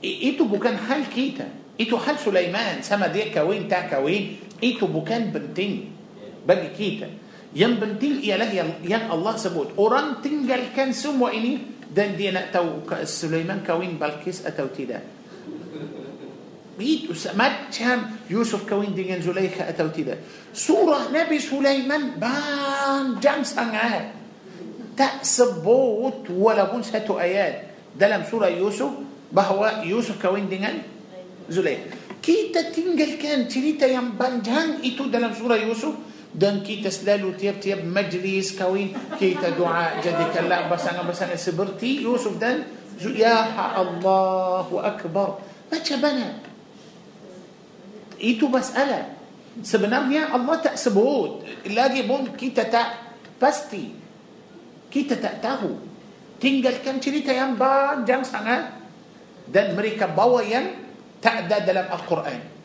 I- itu bukan hal kita. Itu hal Sulaiman sama dia kahwin tak kahwin itu bukan penting bagi kita. Yang penting ialah yang, yang Allah sebut. Orang tinggalkan semua ini dan dia nak tahu Sulaiman kahwin Balkis atau tidak. بيت وسمتهم يوسف كوين دين زليخة أتوا تدا سورة نبي سليمان بان جام سنعاد تأسبوت ولا بون ستو آيات. دلم سورة يوسف بهو يوسف كوين دين زليخة كي تتنجل كان تريتا ينبان جان إتو دلم سورة يوسف. دن كي تسلالو تيب تيب مجلس كوين. كي تدعاء جدك الله بس أنا بس أنا سبرتي. يوسف دن يا الله أكبر. ما تبنى Itu masalah. Sebenarnya Allah tak sebut. Lagi pun kita tak pasti. Kita tak tahu. Tinggalkan cerita yang panjang sangat. Dan mereka bawa yang tak ada dalam Al-Quran.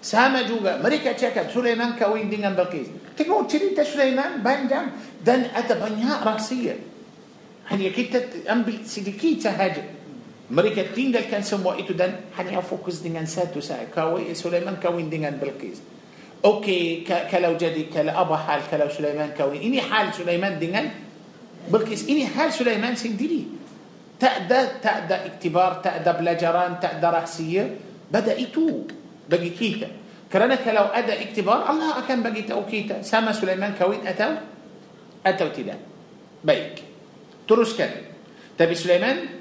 Sama juga mereka cakap Sulaiman kahwin dengan Balqis. Tengok cerita Sulaiman panjang dan ada banyak rahsia. Hanya kita ambil sedikit sahaja. Mereka tinggalkan semua itu dan hanya fokus dengan satu saja. Kawin Sulaiman kawin dengan Bilqis. Okey, kalau jadi kalau apa hal kalau Sulaiman kawin? Ini hal Sulaiman dengan Bilqis. Ini hal Sulaiman sendiri. Tak ada tak ada iktibar, tak ada pelajaran, tak ada rahsia. Bada itu bagi kita. Kerana kalau ada iktibar, Allah akan bagi tahu kita sama Sulaiman kawin atau atau tidak. Baik. Teruskan. Tapi Sulaiman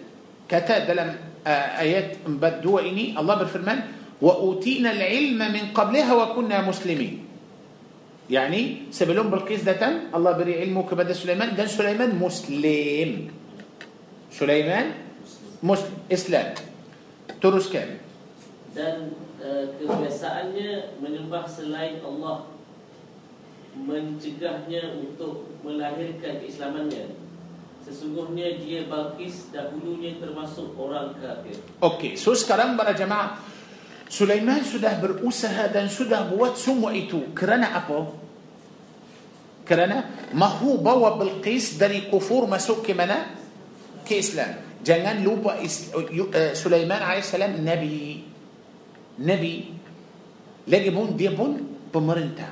كتا دلم آه، آيات بدو إني الله بالفرمان وأوتينا العلم من قبلها وكنا مسلمين. يعني سبلون بالقيس ده تم الله بري علمه كبدا سليمان ده سليمان مسلم. سليمان مسلم إسلام. ترس كامل dan uh, kebiasaannya menyembah selain Allah. Mencegahnya untuk melahirkan keislamannya. Sesungguhnya dia Balkis dahulunya termasuk orang kafir. Okey, so sekarang para jemaah Sulaiman sudah berusaha dan sudah buat semua itu kerana apa? Kerana mahu bawa Bilqis dari kufur masuk ke mana? Ke Islam. Jangan lupa Sulaiman AS Nabi. Nabi. Lagi pun dia pun pemerintah.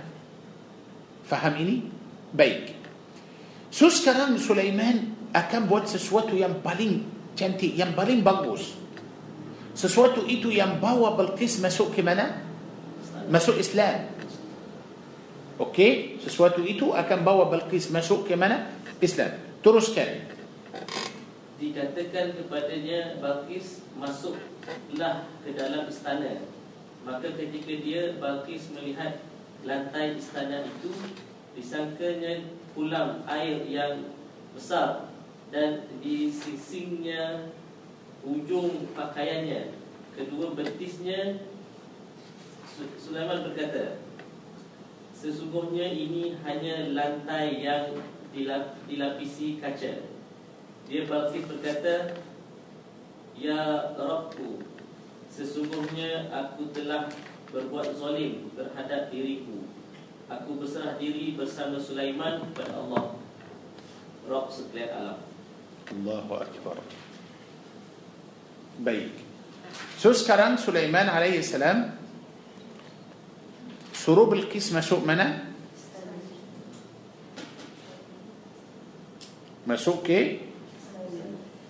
Faham ini? Baik. So sekarang Sulaiman akan buat sesuatu yang paling cantik, yang paling bagus. Sesuatu itu yang bawa Balqis masuk ke mana? Masuk Islam. Okey, sesuatu itu akan bawa Balqis masuk ke mana? Islam. Teruskan. Dikatakan kepadanya Balqis masuklah ke dalam istana. Maka ketika dia Balqis melihat lantai istana itu disangkanya pulang air yang besar dan di sisinya ujung pakaiannya kedua betisnya Sulaiman berkata sesungguhnya ini hanya lantai yang dilapisi kaca. Dia Balqis berkata ya Rabbku sesungguhnya aku telah berbuat zalim terhadap diriku. Aku berserah diri bersama Sulaiman kepada Allah. Rabb sekalian alam الله أكبر. بيك. سوس كران سليمان عليه السلام. سروب القسمة شو منا؟ ما كي؟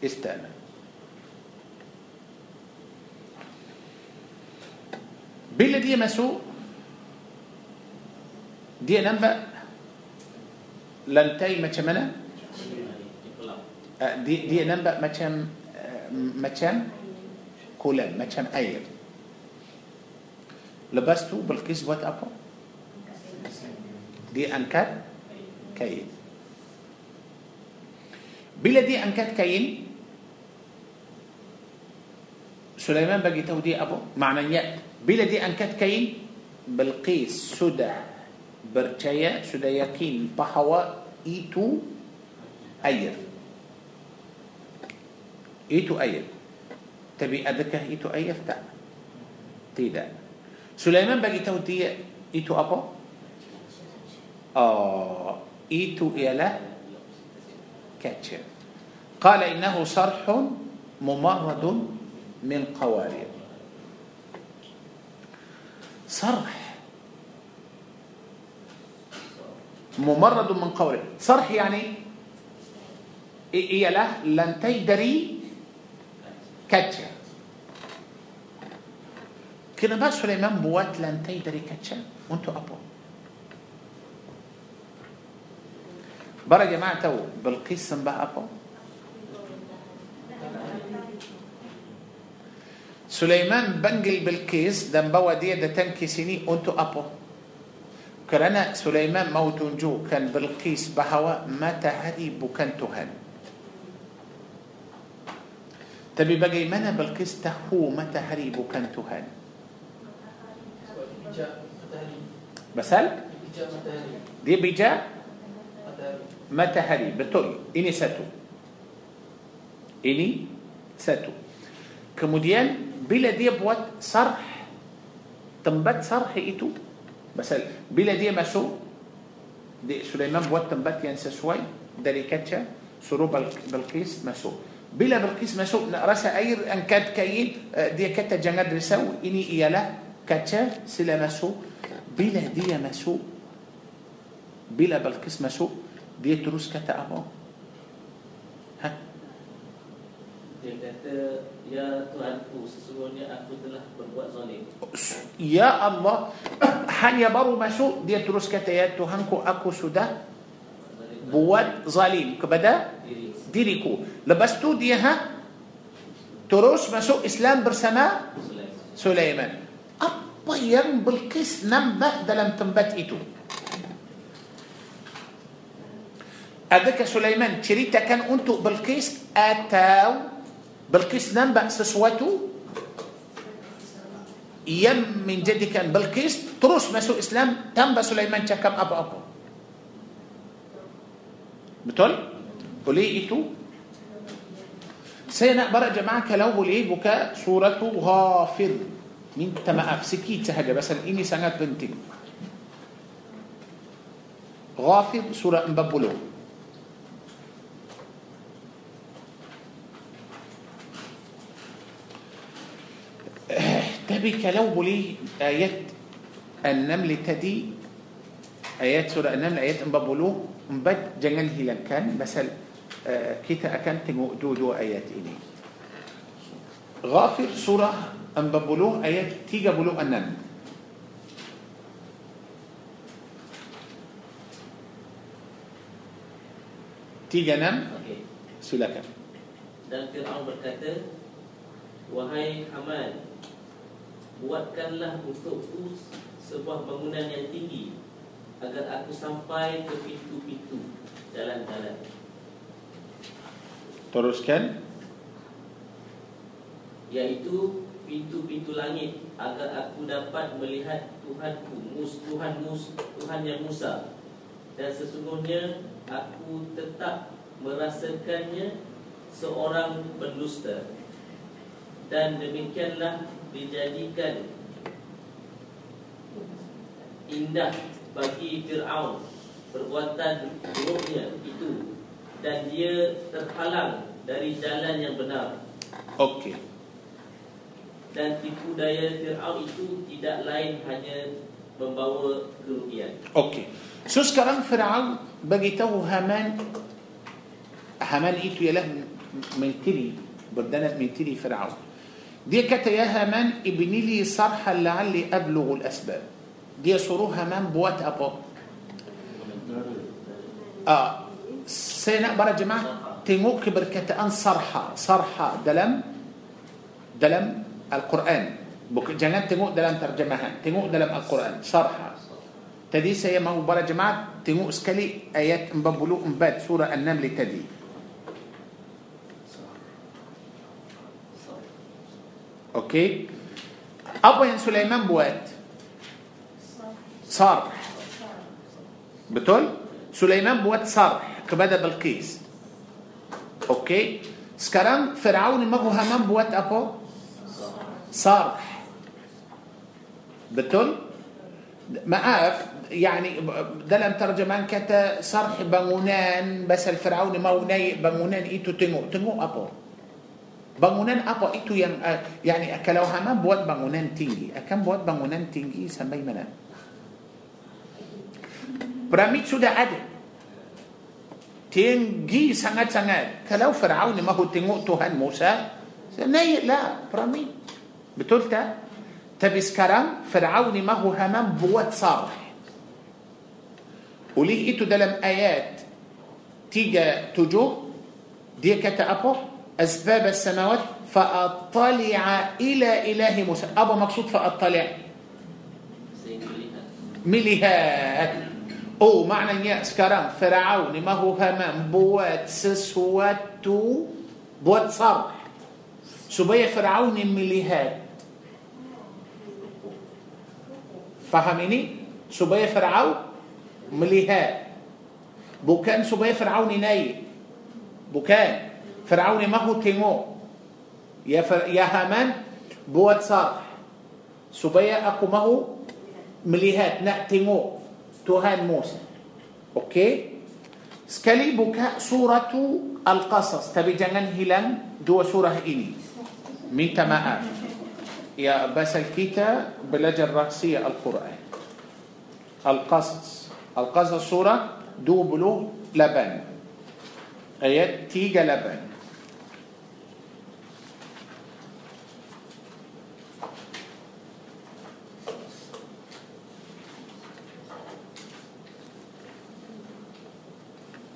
استانا بلا دي مسو دي نبأ لنتاي ما تمنى؟ Dia, dia nampak macam macam kolam, macam air. Lepas tu Bilqis buat apa? Dia angkat kain. Bila dia angkat kain, Sulaiman bagi tahu dia apa? Maknanya bila dia angkat kain, Bilqis sudah percaya, sudah yakin bahawa itu air. اي تو اي تبي ادك اي تو اي افتا Tiada. Sulaiman bagitahu itu apa؟ آه. itu ialah kaca قال إنه صرح ممرد من قوارير. صرح. ممرد من قوارير. صرح يعني إيه lantai dari كاتشا كنبا سليمان بوات لن تيدري كاتشا وانتو أبو برا جماعة تو بلقيس سنبا أبو سليمان بنجل بالكيس دم بوا دي دا تم كيسيني انتو أبو كرنا سليمان موتون نجو كان بالقيس بهوا ما تهري بكنتهن هن Tapi bagaimana Balqis tahu matahari bukan Tuhan? Pasal? Dia bijak matahari. Betul. Ini satu. Ini satu. Kemudian bila dia buat sarh tempat sarh itu pasal bila dia masuk Sulaiman buat tempat yang sesuai dari kaca suruh Balqis masuk بلا بلقيس ما شو نقرس عير أن كاد كاين آه، دي كاتا جنجد رسو إني ايالا كاتا سلا ما شو بلا دي ما شو بلا بلقيس ما شو دي تروس كاتا أبو. ها؟ يا يا الله. هن يبرو ما شو دي تروس كتا يا تهانكو أكو سوده buat zalim kepada diriku. Lepas tu dia ha terus masuk Islam bersama Sulaiman. Apa yang Bilqis nampak dalam tempat itu? Adakah Sulaiman ceritakan untuk Bilqis atau Bilqis nampak sesuatu yang menjadikan Bilqis terus masuk Islam tanpa Sulaiman cakap apa-apa? بتول وليه إيتو. سينا برأ جماعة كلاو وليه بكا صورة غافر من تمأف سكيت سهجة بس إني سنات بنتين غافر سورة مببولو. تبي لو بلي آيات النمل تدي. آيات سورة النمل آيات مببولو. Empat jangan hilangkan pasal kita akan tengok dua-dua ayat ini. Ghafir surah 40 ayat 36. Tiga enam. Okay. Silakan. Dan Fir'aun berkata, Wahai Haman, buatkanlah untukku sebuah bangunan yang tinggi agar aku sampai ke pintu-pintu jalan-jalan. Teruskan. Yaitu pintu-pintu langit Agar aku dapat melihat Tuhanku mus, Tuhan mus, Tuhan yang Musa. Dan sesungguhnya Aku tetap merasakannya Seorang pendusta Dan demikianlah Dijadikan Indah bagi Fir'aun Perbuatan buruknya itu dan dia terhalang dari jalan yang benar. Okey. Dan tipu daya Fir'aun itu tidak lain hanya membawa kerugian. Okey. So sekarang Fir'aun beritahu Haman Haman itu ialah menteri berdana menteri Fir'aun. Dia kata ya Haman ibni li sarha la'alli ablughu al-asbab. دي صروها من بوات أبو. آه سيناء برا جماعة تنوك بركة أن صرحة صرحة دلم دلم القرآن. بك جنات تنوك دلم ترجمها. تنوك دلم القرآن. صرحة. تدي سيا برا جماعة تنوك سكلي آيات مبابلو مباد سورة النمل تدي. Okey? أبو Sulaiman buat. صرح. Betul Sulaiman buat صرح kepada Balqis okey? Sekarang Firaun minta Haman buat apa صرح. Betul maaf يعني dalam terjemahan kata صرح bangunan pasal Firaun mahu naik bangunan itu tengok tengok apa? بمونان أبو إيتو يعني اكلو ما بوات بمونان تيجي أكم بوات بمونان تيجي سمي منام Piramid sudah ada. tinggi sangat-sangat. Kalau Firaun mahu tengok Tuhan Musa, naiklah piramid. Betul tak? Tapi sekarang Firaun mahu Haman buat sarh. Oleh itu dalam ayat tiga tujuh dia kata apa? Asbab as-samawat fa'attali'a ila ilahi Musa. Apa maksud fa'attali'a? Melihat. Oh maknanya sekarang Firaun ni mahu Haman buat sesuatu buat sarh supaya Firaun ni melihat faham ini supaya Firaun melihat bukan supaya Firaun ni naik bukan Firaun ni mahu tengok ya ya Haman buat sarh supaya aku mahu melihat nak tengok تو تهان موسى أوكي؟ سكالي بكاء سورة القصص تبي جنن هلن دو سورة إني من تماء يا بس الكيتا بلج الرأسية القرآن القصص القصص سورة دو بلو لبن آيات تيجا لبن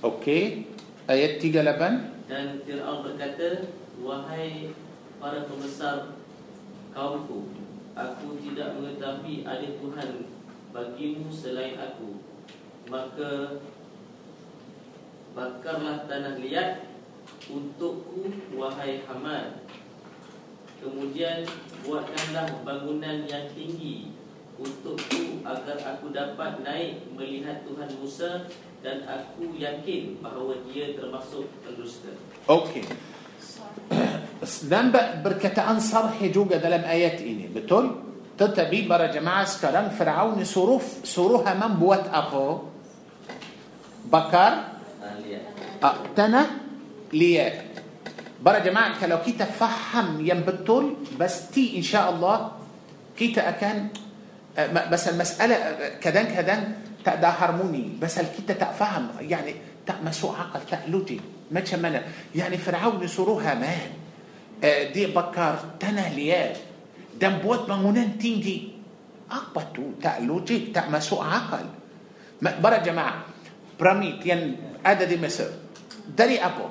Okey, ayat 38. Dan Fir'aun berkata, Wahai para pembesar kaumku, aku tidak mengetahui ada Tuhan bagimu selain aku. Maka bakarlah tanah liat untukku, wahai Hamad. Kemudian buatkanlah bangunan yang tinggi untukku agar aku dapat naik melihat Tuhan Musa dan aku yakin bahawa dia termasuk pendusta. Okey. Nampak perkataan sarhi juga dalam ayat ini, betul? Tetapi para jemaah sekarang Firaun suruh suruh Haman buat apa? Bakar Ah, ah, tanah liat. Para jemaah kalau kita faham yang betul, pasti insya-Allah kita akan eh, ma- بس المسألة كذا كذا تا دا هارموني بس الكيتا تفهم يعني تا مسوء عقل تا لوجي ما تشمل. يعني فرعون سروها مان آه، دي بكر تنا ليال. دم بوت بامونان تينجي. أقبتو تا لوجي تا مسوء عقل برا جماعة براميت ين ادا دي مصر. داري أبو.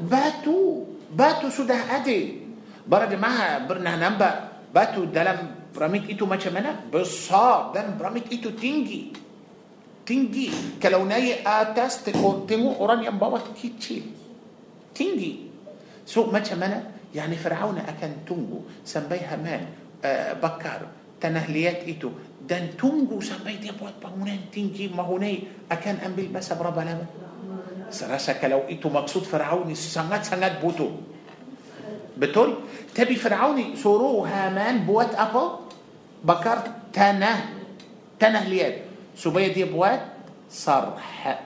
باتو. باتو سودا ادي برا جماعة برنا نمبا باتو دلم piramid itu macam mana besar dan piramid itu tinggi tinggi kalau naik atas tengok, tengok orang yang bawah kecil tinggi so macam mana يعني فرعون akan tunggu sampai Haman uh, bakar tanah liat itu dan tunggu sampai dia buat bangunan tinggi mahu naik akan ambil masa berapa lama saya rasa kalau itu maksud Firaun sangat-sangat butuh بتوري تبي فرعوني سورو هامان بوات أبو بكر تنه تنه لياد سبيا دي بوات صرح.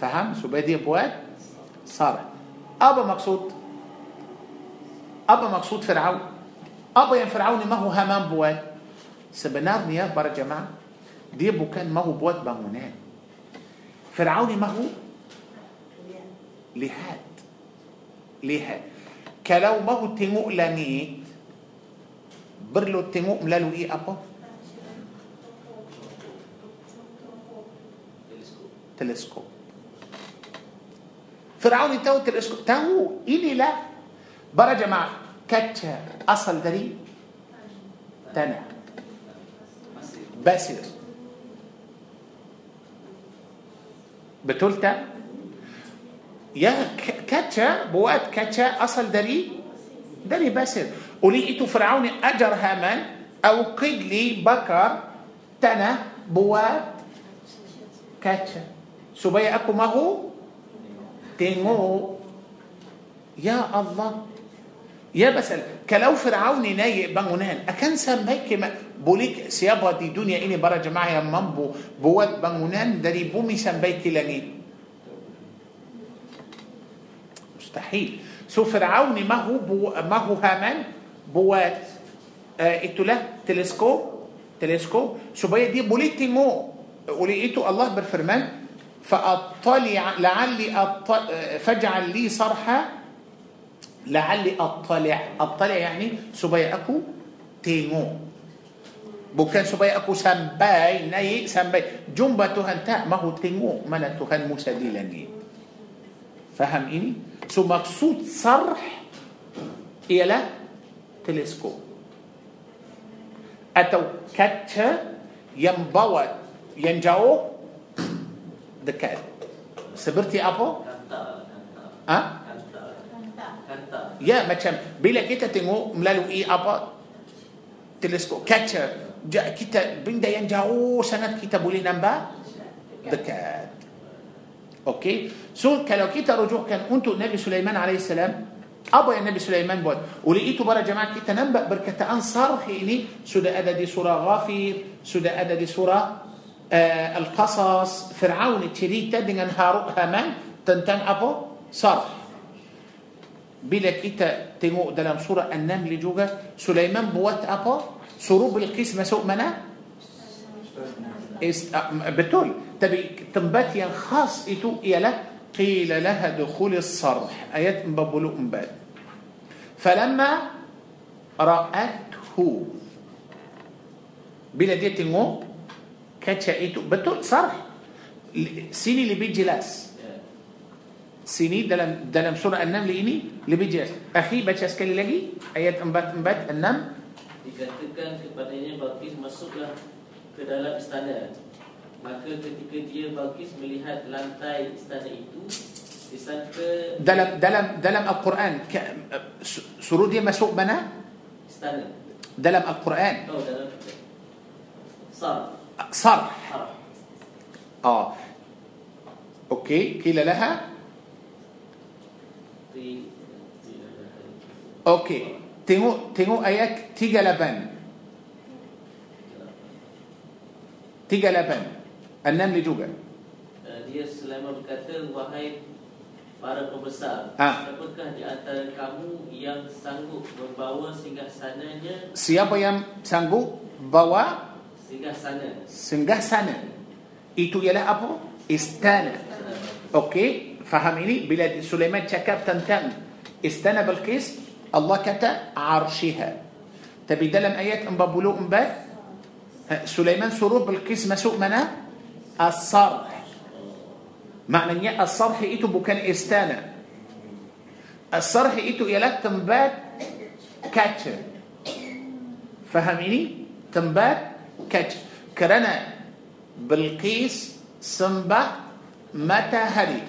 فهم؟ سبيا دي بوات صرح. أبا مقصود أبا مقصود فرعون. أبا يا فرعون ما هو هامان بوات سبنار يا بر جماعة. دي بو كان ما هو بوات بامونان فرعون ما هو؟ لهاد لهاد kalau mahu tengok langit perlu tengok melalui apa Teleskop. Firaun tahu teleskop tahu inilah para jemaah kaca asal dari tanah basir betul tak يا كاتشا بوات كاتشا أصل دري دري باسر وليئتو فرعون أجر هامان أو قدلي بكر تنا بوات كاتشا سبيا أكو ما هو؟ تنو يا الله. يا بسل. كلاو فرعون ناي بانونان أكن سام ما بوليك سيابا دي دنيا إني برا جماعة يا مامبو. بوات بانونان دري بومي سام لاني mustahil so Firaun ما هو بو ما هو buat uh, itulah teleskop teleskop supaya dia boleh tengok oleh itu Allah berfirman فأطلع لعلي أطلع فاجعل لي صرحا لعلي أطلع أطلع يعني supaya aku tengok bukan supaya aku sampai naik sampai jumpa Tuhan tak mahu tengok mana Tuhan Musa di langit faham ini so maksud sarh ialah teleskop atau kaca yang bawa yang jauh dekat seperti apa Kanta, ha? kanta, kanta. Ya macam bila kita tengok melalui apa teleskop kaca kita benda yang jauh sangat kita boleh nampak dekat. Okey. So kalau kita rujukkan untuk Nabi Sulaiman alaihissalam apa yang Nabi Sulaiman buat? Oleh itu para jemaah kita nampak perkataan sarh ini sudah ada di surah Ghafir, sudah ada di surah uh, Al-Qasas Fir'aun cerita dengan Harut Haman tentang apa? صرح. Bila kita tengok dalam surah An-Naml juga Sulaiman buat apa? Suruh Bilqis masuk mana? Uh, betul. Tapi tempatnya khas itu ialah قيل لها ادخلي الصرح. Ayat empat puluh empat. فلما رأته bila dia tengok kaca itu. Itu صرح. سيني اللي بيجي لاس سيني دلم دلم سورة النم لإني اللي بيجي لاس أخي باتشا سكالي لقي آيات مبات مبات النم. Digantikan kepadanya Balkis masuklah ke dalam istana. Maka ketika dia Balkis melihat lantai istana itu Disangka dalam dalam dalam Al-Quran suruh dia masuk mana? istana Dalam Al-Quran. Oh dalam Sarh. Har آه أوكي قيل لها أوكي tengok tengok ayat 38 38 An-Namli juga. Eh, dia Sulaiman berkata wahai para pembesar, ha. siapakah di antara kamu yang sanggup membawa singgah sananya? Siapa yang sanggup bawa singgah sana? Singgah sana. Itu ialah apa? Istana. Okey, faham ini bila Sulaiman cakap tentang istana Bilqis, Allah kata arshiha. Tapi dalam ayat 44 eh, Sulaiman suruh Bilqis masuk mana? As-sarh maknanya as-sarh itu bukan istana as-sarh itu ialah tempat kaca faham ini tempat kaca kerana Bilqis sembah matahari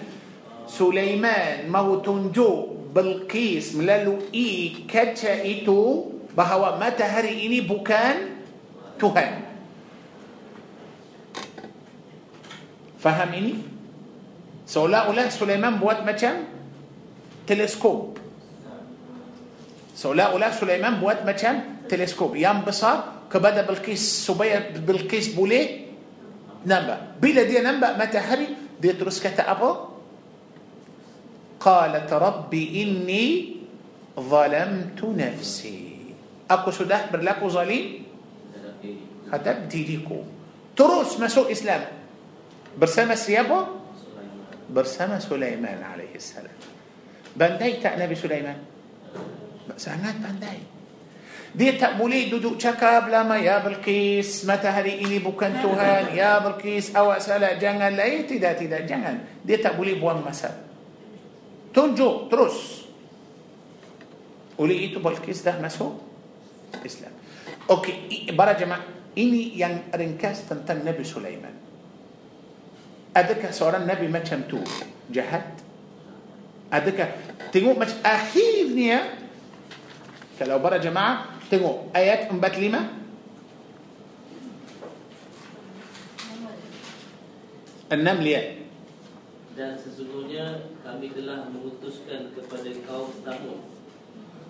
Sulaiman mahu tunjuk Bilqis melalui kaca itu bahawa matahari ini bukan Tuhan faham ini seolah-olah Sulaiman buat macam teleskop seolah-olah Sulaiman buat macam teleskop yang besar kepada Bilqis supaya Bilqis boleh nampak bila dia nampak matahari dia terus kata apa qalat rabbi inni zalamtu nafsi aku sudah berlaku zalim Terhadap diri hadap diriku terus masuk Islam bersama siapa? Bersama Sulaiman alaihi salam. Pandai tak Nabi Sulaiman? Sangat pandai. Dia tak boleh duduk cakap lama ya Bilqis matahari ini bukan Tuhan ya Bilqis awak salah jangan lain tidak tidak jangan. Dia tak boleh buang masa. Tunjuk terus. Oleh itu Bilqis dah masuk Islam. Okey para jemaah ini yang ringkas tentang Nabi Sulaiman أدك سورة النبي ما تشمتو. جهد أدك تنقو مش أخير ابنية. كلو برا جماعة تنقو آيات أمبات لما النملية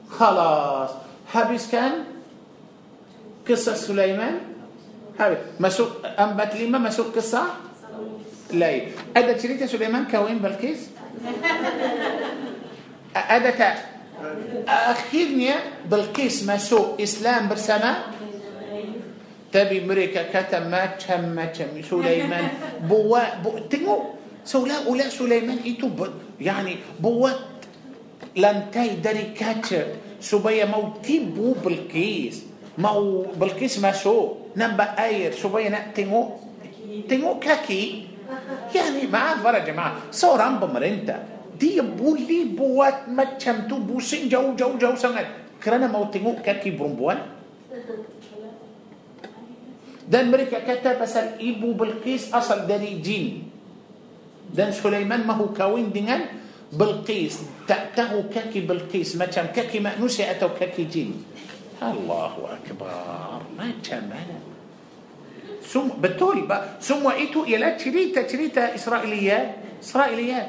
خلاص. Habiskan kisah Sulaiman. Habis masuk empat lima masuk kisah? لا ada cerita ya Sulaiman kahwin Balqis adakah akhirnya Balqis masuk Islam bersama tapi mereka ke makam makam makam Sulaiman. Bawa pun tengok? Seolah-olah Sulaiman itu يعني بوات لم تاي داري كاتر سبيا مو تيبو بلكيس مو بلكيس ما سوء. نبا أير. سبيا نتنو تنو كاكي؟ يعني ما فرا جماعة. سوران بمرنتا دي بولي بوات ما تشمتو بوسين جو جو جو سنت كرنا ما تنو كاكي برمبوان دان مريكا كتب بس الإبو بلقيس أصل داري جين. دان سليمان ما هو كوين دينان بلقيس تأته كاكي بلقيس ما تشم كاكي ما نسي أتو كاكي جين. الله أكبر. ما تشم. أنا سم بتولي با سم وإتو يلا تريتا تريتا إسرائيلية إسرائيلية.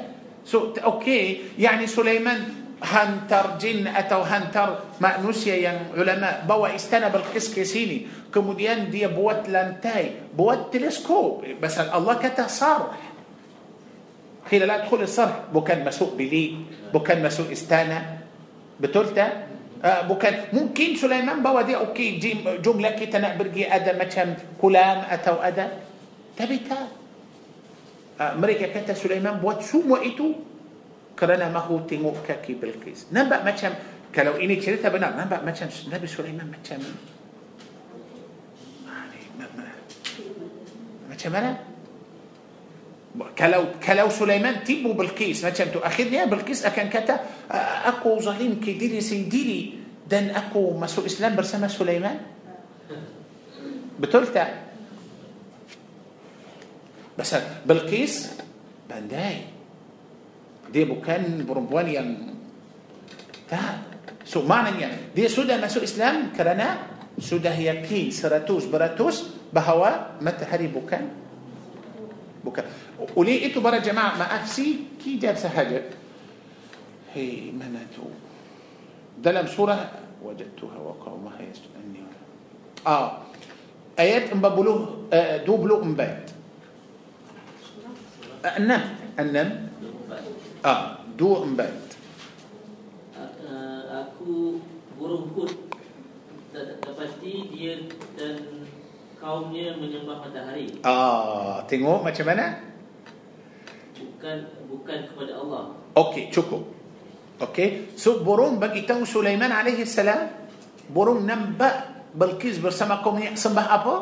سو أوكي يعني سليمان هنتر جن أتو هنتر ما نسيا ين علماء. بوا استنى بالقس كسيني كموديان دي بوت لانتاي بوت تلسكوب. بس الله كتا صار خلال لا تدخل الصرح بو كان مسوق بلي بو كان مسوق استانا بتولتا؟ Uh, bukan. Mungkin Sulaiman bawa dia okey jumlah kita nak pergi ada macam kulam atau ada. Tapi tak. Uh, mereka kata Sulaiman buat semua itu kerana mahu tengok kaki Bilqis. Nampak macam kalau ini cerita benar nampak macam Nabi Sulaiman macam macam mana kalau kalau Sulaiman tipu Balqis macam itu. Akhirnya Balqis akan kata. Aku zalim ke diri sendiri dan aku masuk Islam bersama Sulaiman. Betul tak pasal Balqis pandai. Dia kan perempuan tak. So maknanya dia sudah masuk Islam. Kerana سودا هي كي سراتوس براتوس. بهوا متهري بوكان. كان بكرة ولي إتو برا جماعة ما أفسي كي جاب سهجة هي منتو دلم سورة وجدتها وقومها يسألني. آه. آيات أم بابلو آه، دوبلو أم بيت. النم النم آه دو أم بيت. أكو برهكو تفتي kaumnya menyembah matahari ah tengok macam mana bukan bukan kepada Allah okey cukup okey so burung bagi tahu Sulaiman alaihi salam burung nampak Balkis bersama kaumnya sembah apa?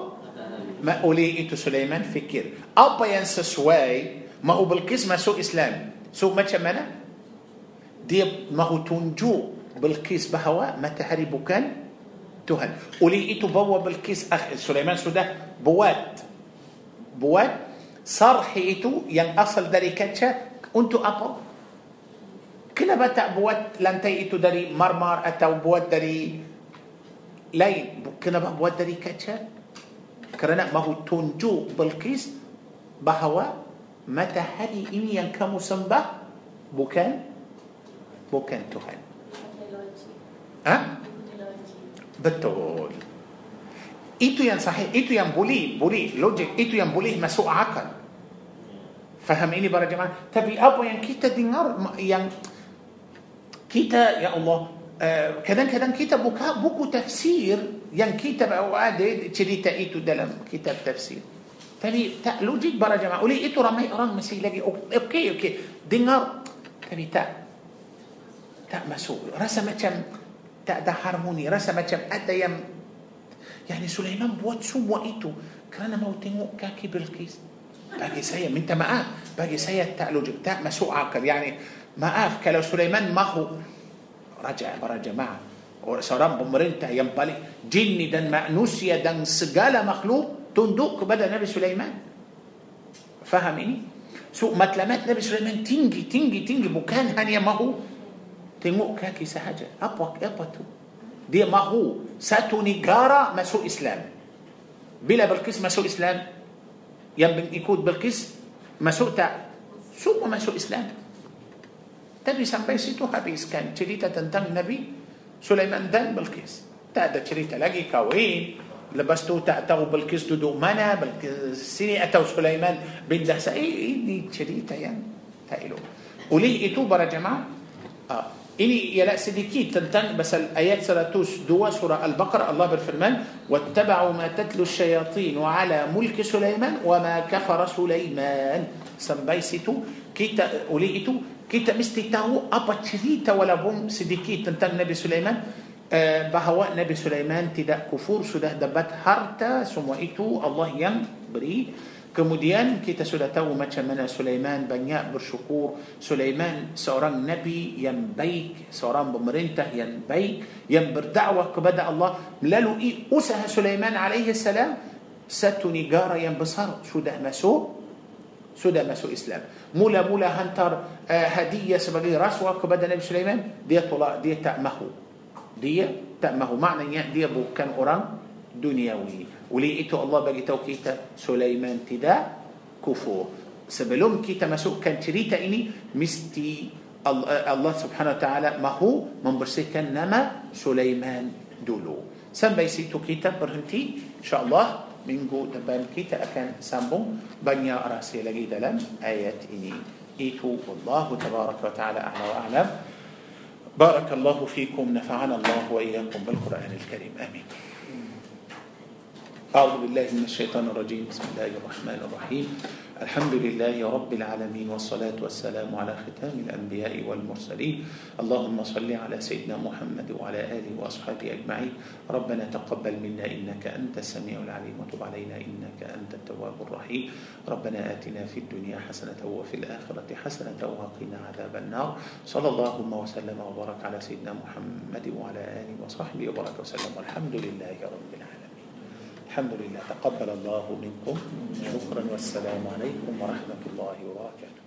Ma oleh itu Sulaiman fikir apa yang sesuai mahu Bilqis masuk Islam. So macam mana? Dia mahu tunjuk Bilqis bahawa matahari bukan تهل ولقيته بواب الكيس أخ سليمان سوده بوات بوات صار حيته ين يعني أصل داري كاتشا. أنتو أبو. كلا بتا بوات لن تيئتو داري مرمار أتو بوات داري لين. كنا بوات داري كاتشا. كرنا ما هو تنجو بالكيس. بهوا. متى هذه إمي ين كمو سنبا؟ بوكان. بوكان تهل ها؟ أه؟ Betul. Itu yang sahih, itu yang boleh, boleh logik, itu yang boleh masuk akal. Faham ini para jemaah? Tapi apa yang kita dengar yang kita ya Allah kadang-kadang kita buka buku tafsir yang kita ada cerita itu dalam kitab tafsir. Tapi tak logik para jemaah. Oleh itu ramai orang masih lagi okey okey dengar tapi tak tak masuk. Rasa macam tak ada harmoni. Rasa macam ada yang yani Sulaiman buat semua itu kerana mau tengok kaki Bilqis. Bagi saya minta maaf. Bagi saya tak logik, tak masuk akal. Yani maaf kalau Sulaiman mahu raja para jemaah seorang pemerintah yang paling jin dan manusia dan segala makhluk tunduk kepada Nabi Sulaiman. Faham ini? So matlamat Nabi Sulaiman tinggi, tinggi, tinggi. Bukan hanya mahu tengok kaki sahaja. Apa apa tu? Dia mahu satu negara masuk Islam. Bila Bilqis masuk Islam, yang ikut Bilqis masuk tak? Semua masuk Islam. Tapi sampai situ habiskan cerita tentang Nabi Sulaiman dan Bilqis. Tak ada cerita lagi kahwin, lepas tu tak tahu Bilqis duduk mana Bilqis sini atau Sulaiman bin Dahsa ini cerita yang tak elok oleh itu para jemaah uh, إلي يلا سديكي تنتن بس الآيات سلاتوس دوا سورة البقرة الله بالفرمان واتبعوا ما تتلو الشياطين وعلى ملك سليمان وما كفر سليمان سمبايسيتو كيتا أوليئتو كيتا مستيتاو أبا تشريتا ولا بوم سديكي تنتن نبي سليمان بهواء نبي سليمان تدا كفور سده دبت هرتا سمويتو الله ينبري kemudian kita sudah tahu macam mana Sulaiman banyak bersyukur Sulaiman seorang nabi yang baik seorang pemerintah yang baik yang berdakwah kepada Allah melalui usaha Sulaiman alaihi salam satu negara yang besar sudah masuk sudah masuk Islam mula-mula hantar uh, hadiah sebagai rasuah kepada Nabi Sulaiman dia tolak dia tak mahu dia tak mahu maknanya dia bukan orang duniawi oleh itu Allah bagi tahu kita Sulaiman tidak kufur sebelum kita masukkan cerita ini mesti Allah Subhanahu Wa Taala mahu membersihkan nama Sulaiman dulu. Sampai situ kita berhenti. InsyaAllah minggu depan kita akan sambung banyak rahsia lagi dalam ayat ini. Itu Allah Tabaraka wa Ta'ala a'la wa a'lam. بارك الله فيكم نفعنا الله وإياكم بالقرآن الكريم آمين أعوذ بالله من الشيطان الرجيم. بسم الله الرحمن الرحيم. الحمد لله رب العالمين والصلاة والسلام على ختام الأنبياء والمرسلين. اللهم صل على سيدنا محمد وعلى آله وأصحابه أجمعين. ربنا تقبل منا إنك أنت السميع العليم وتب علينا إنك أنت التواب الرحيم. ربنا آتنا في الدنيا حسنة وفي الآخرة حسنة وقنا عذاب النار. صلى الله وسلم وبارك على سيدنا محمد وعلى آله وصحبه وبارك وسلم. والحمد لله رب العالمين. الحمد لله. تقبل الله منكم. شكرا والسلام عليكم ورحمة الله وبركاته.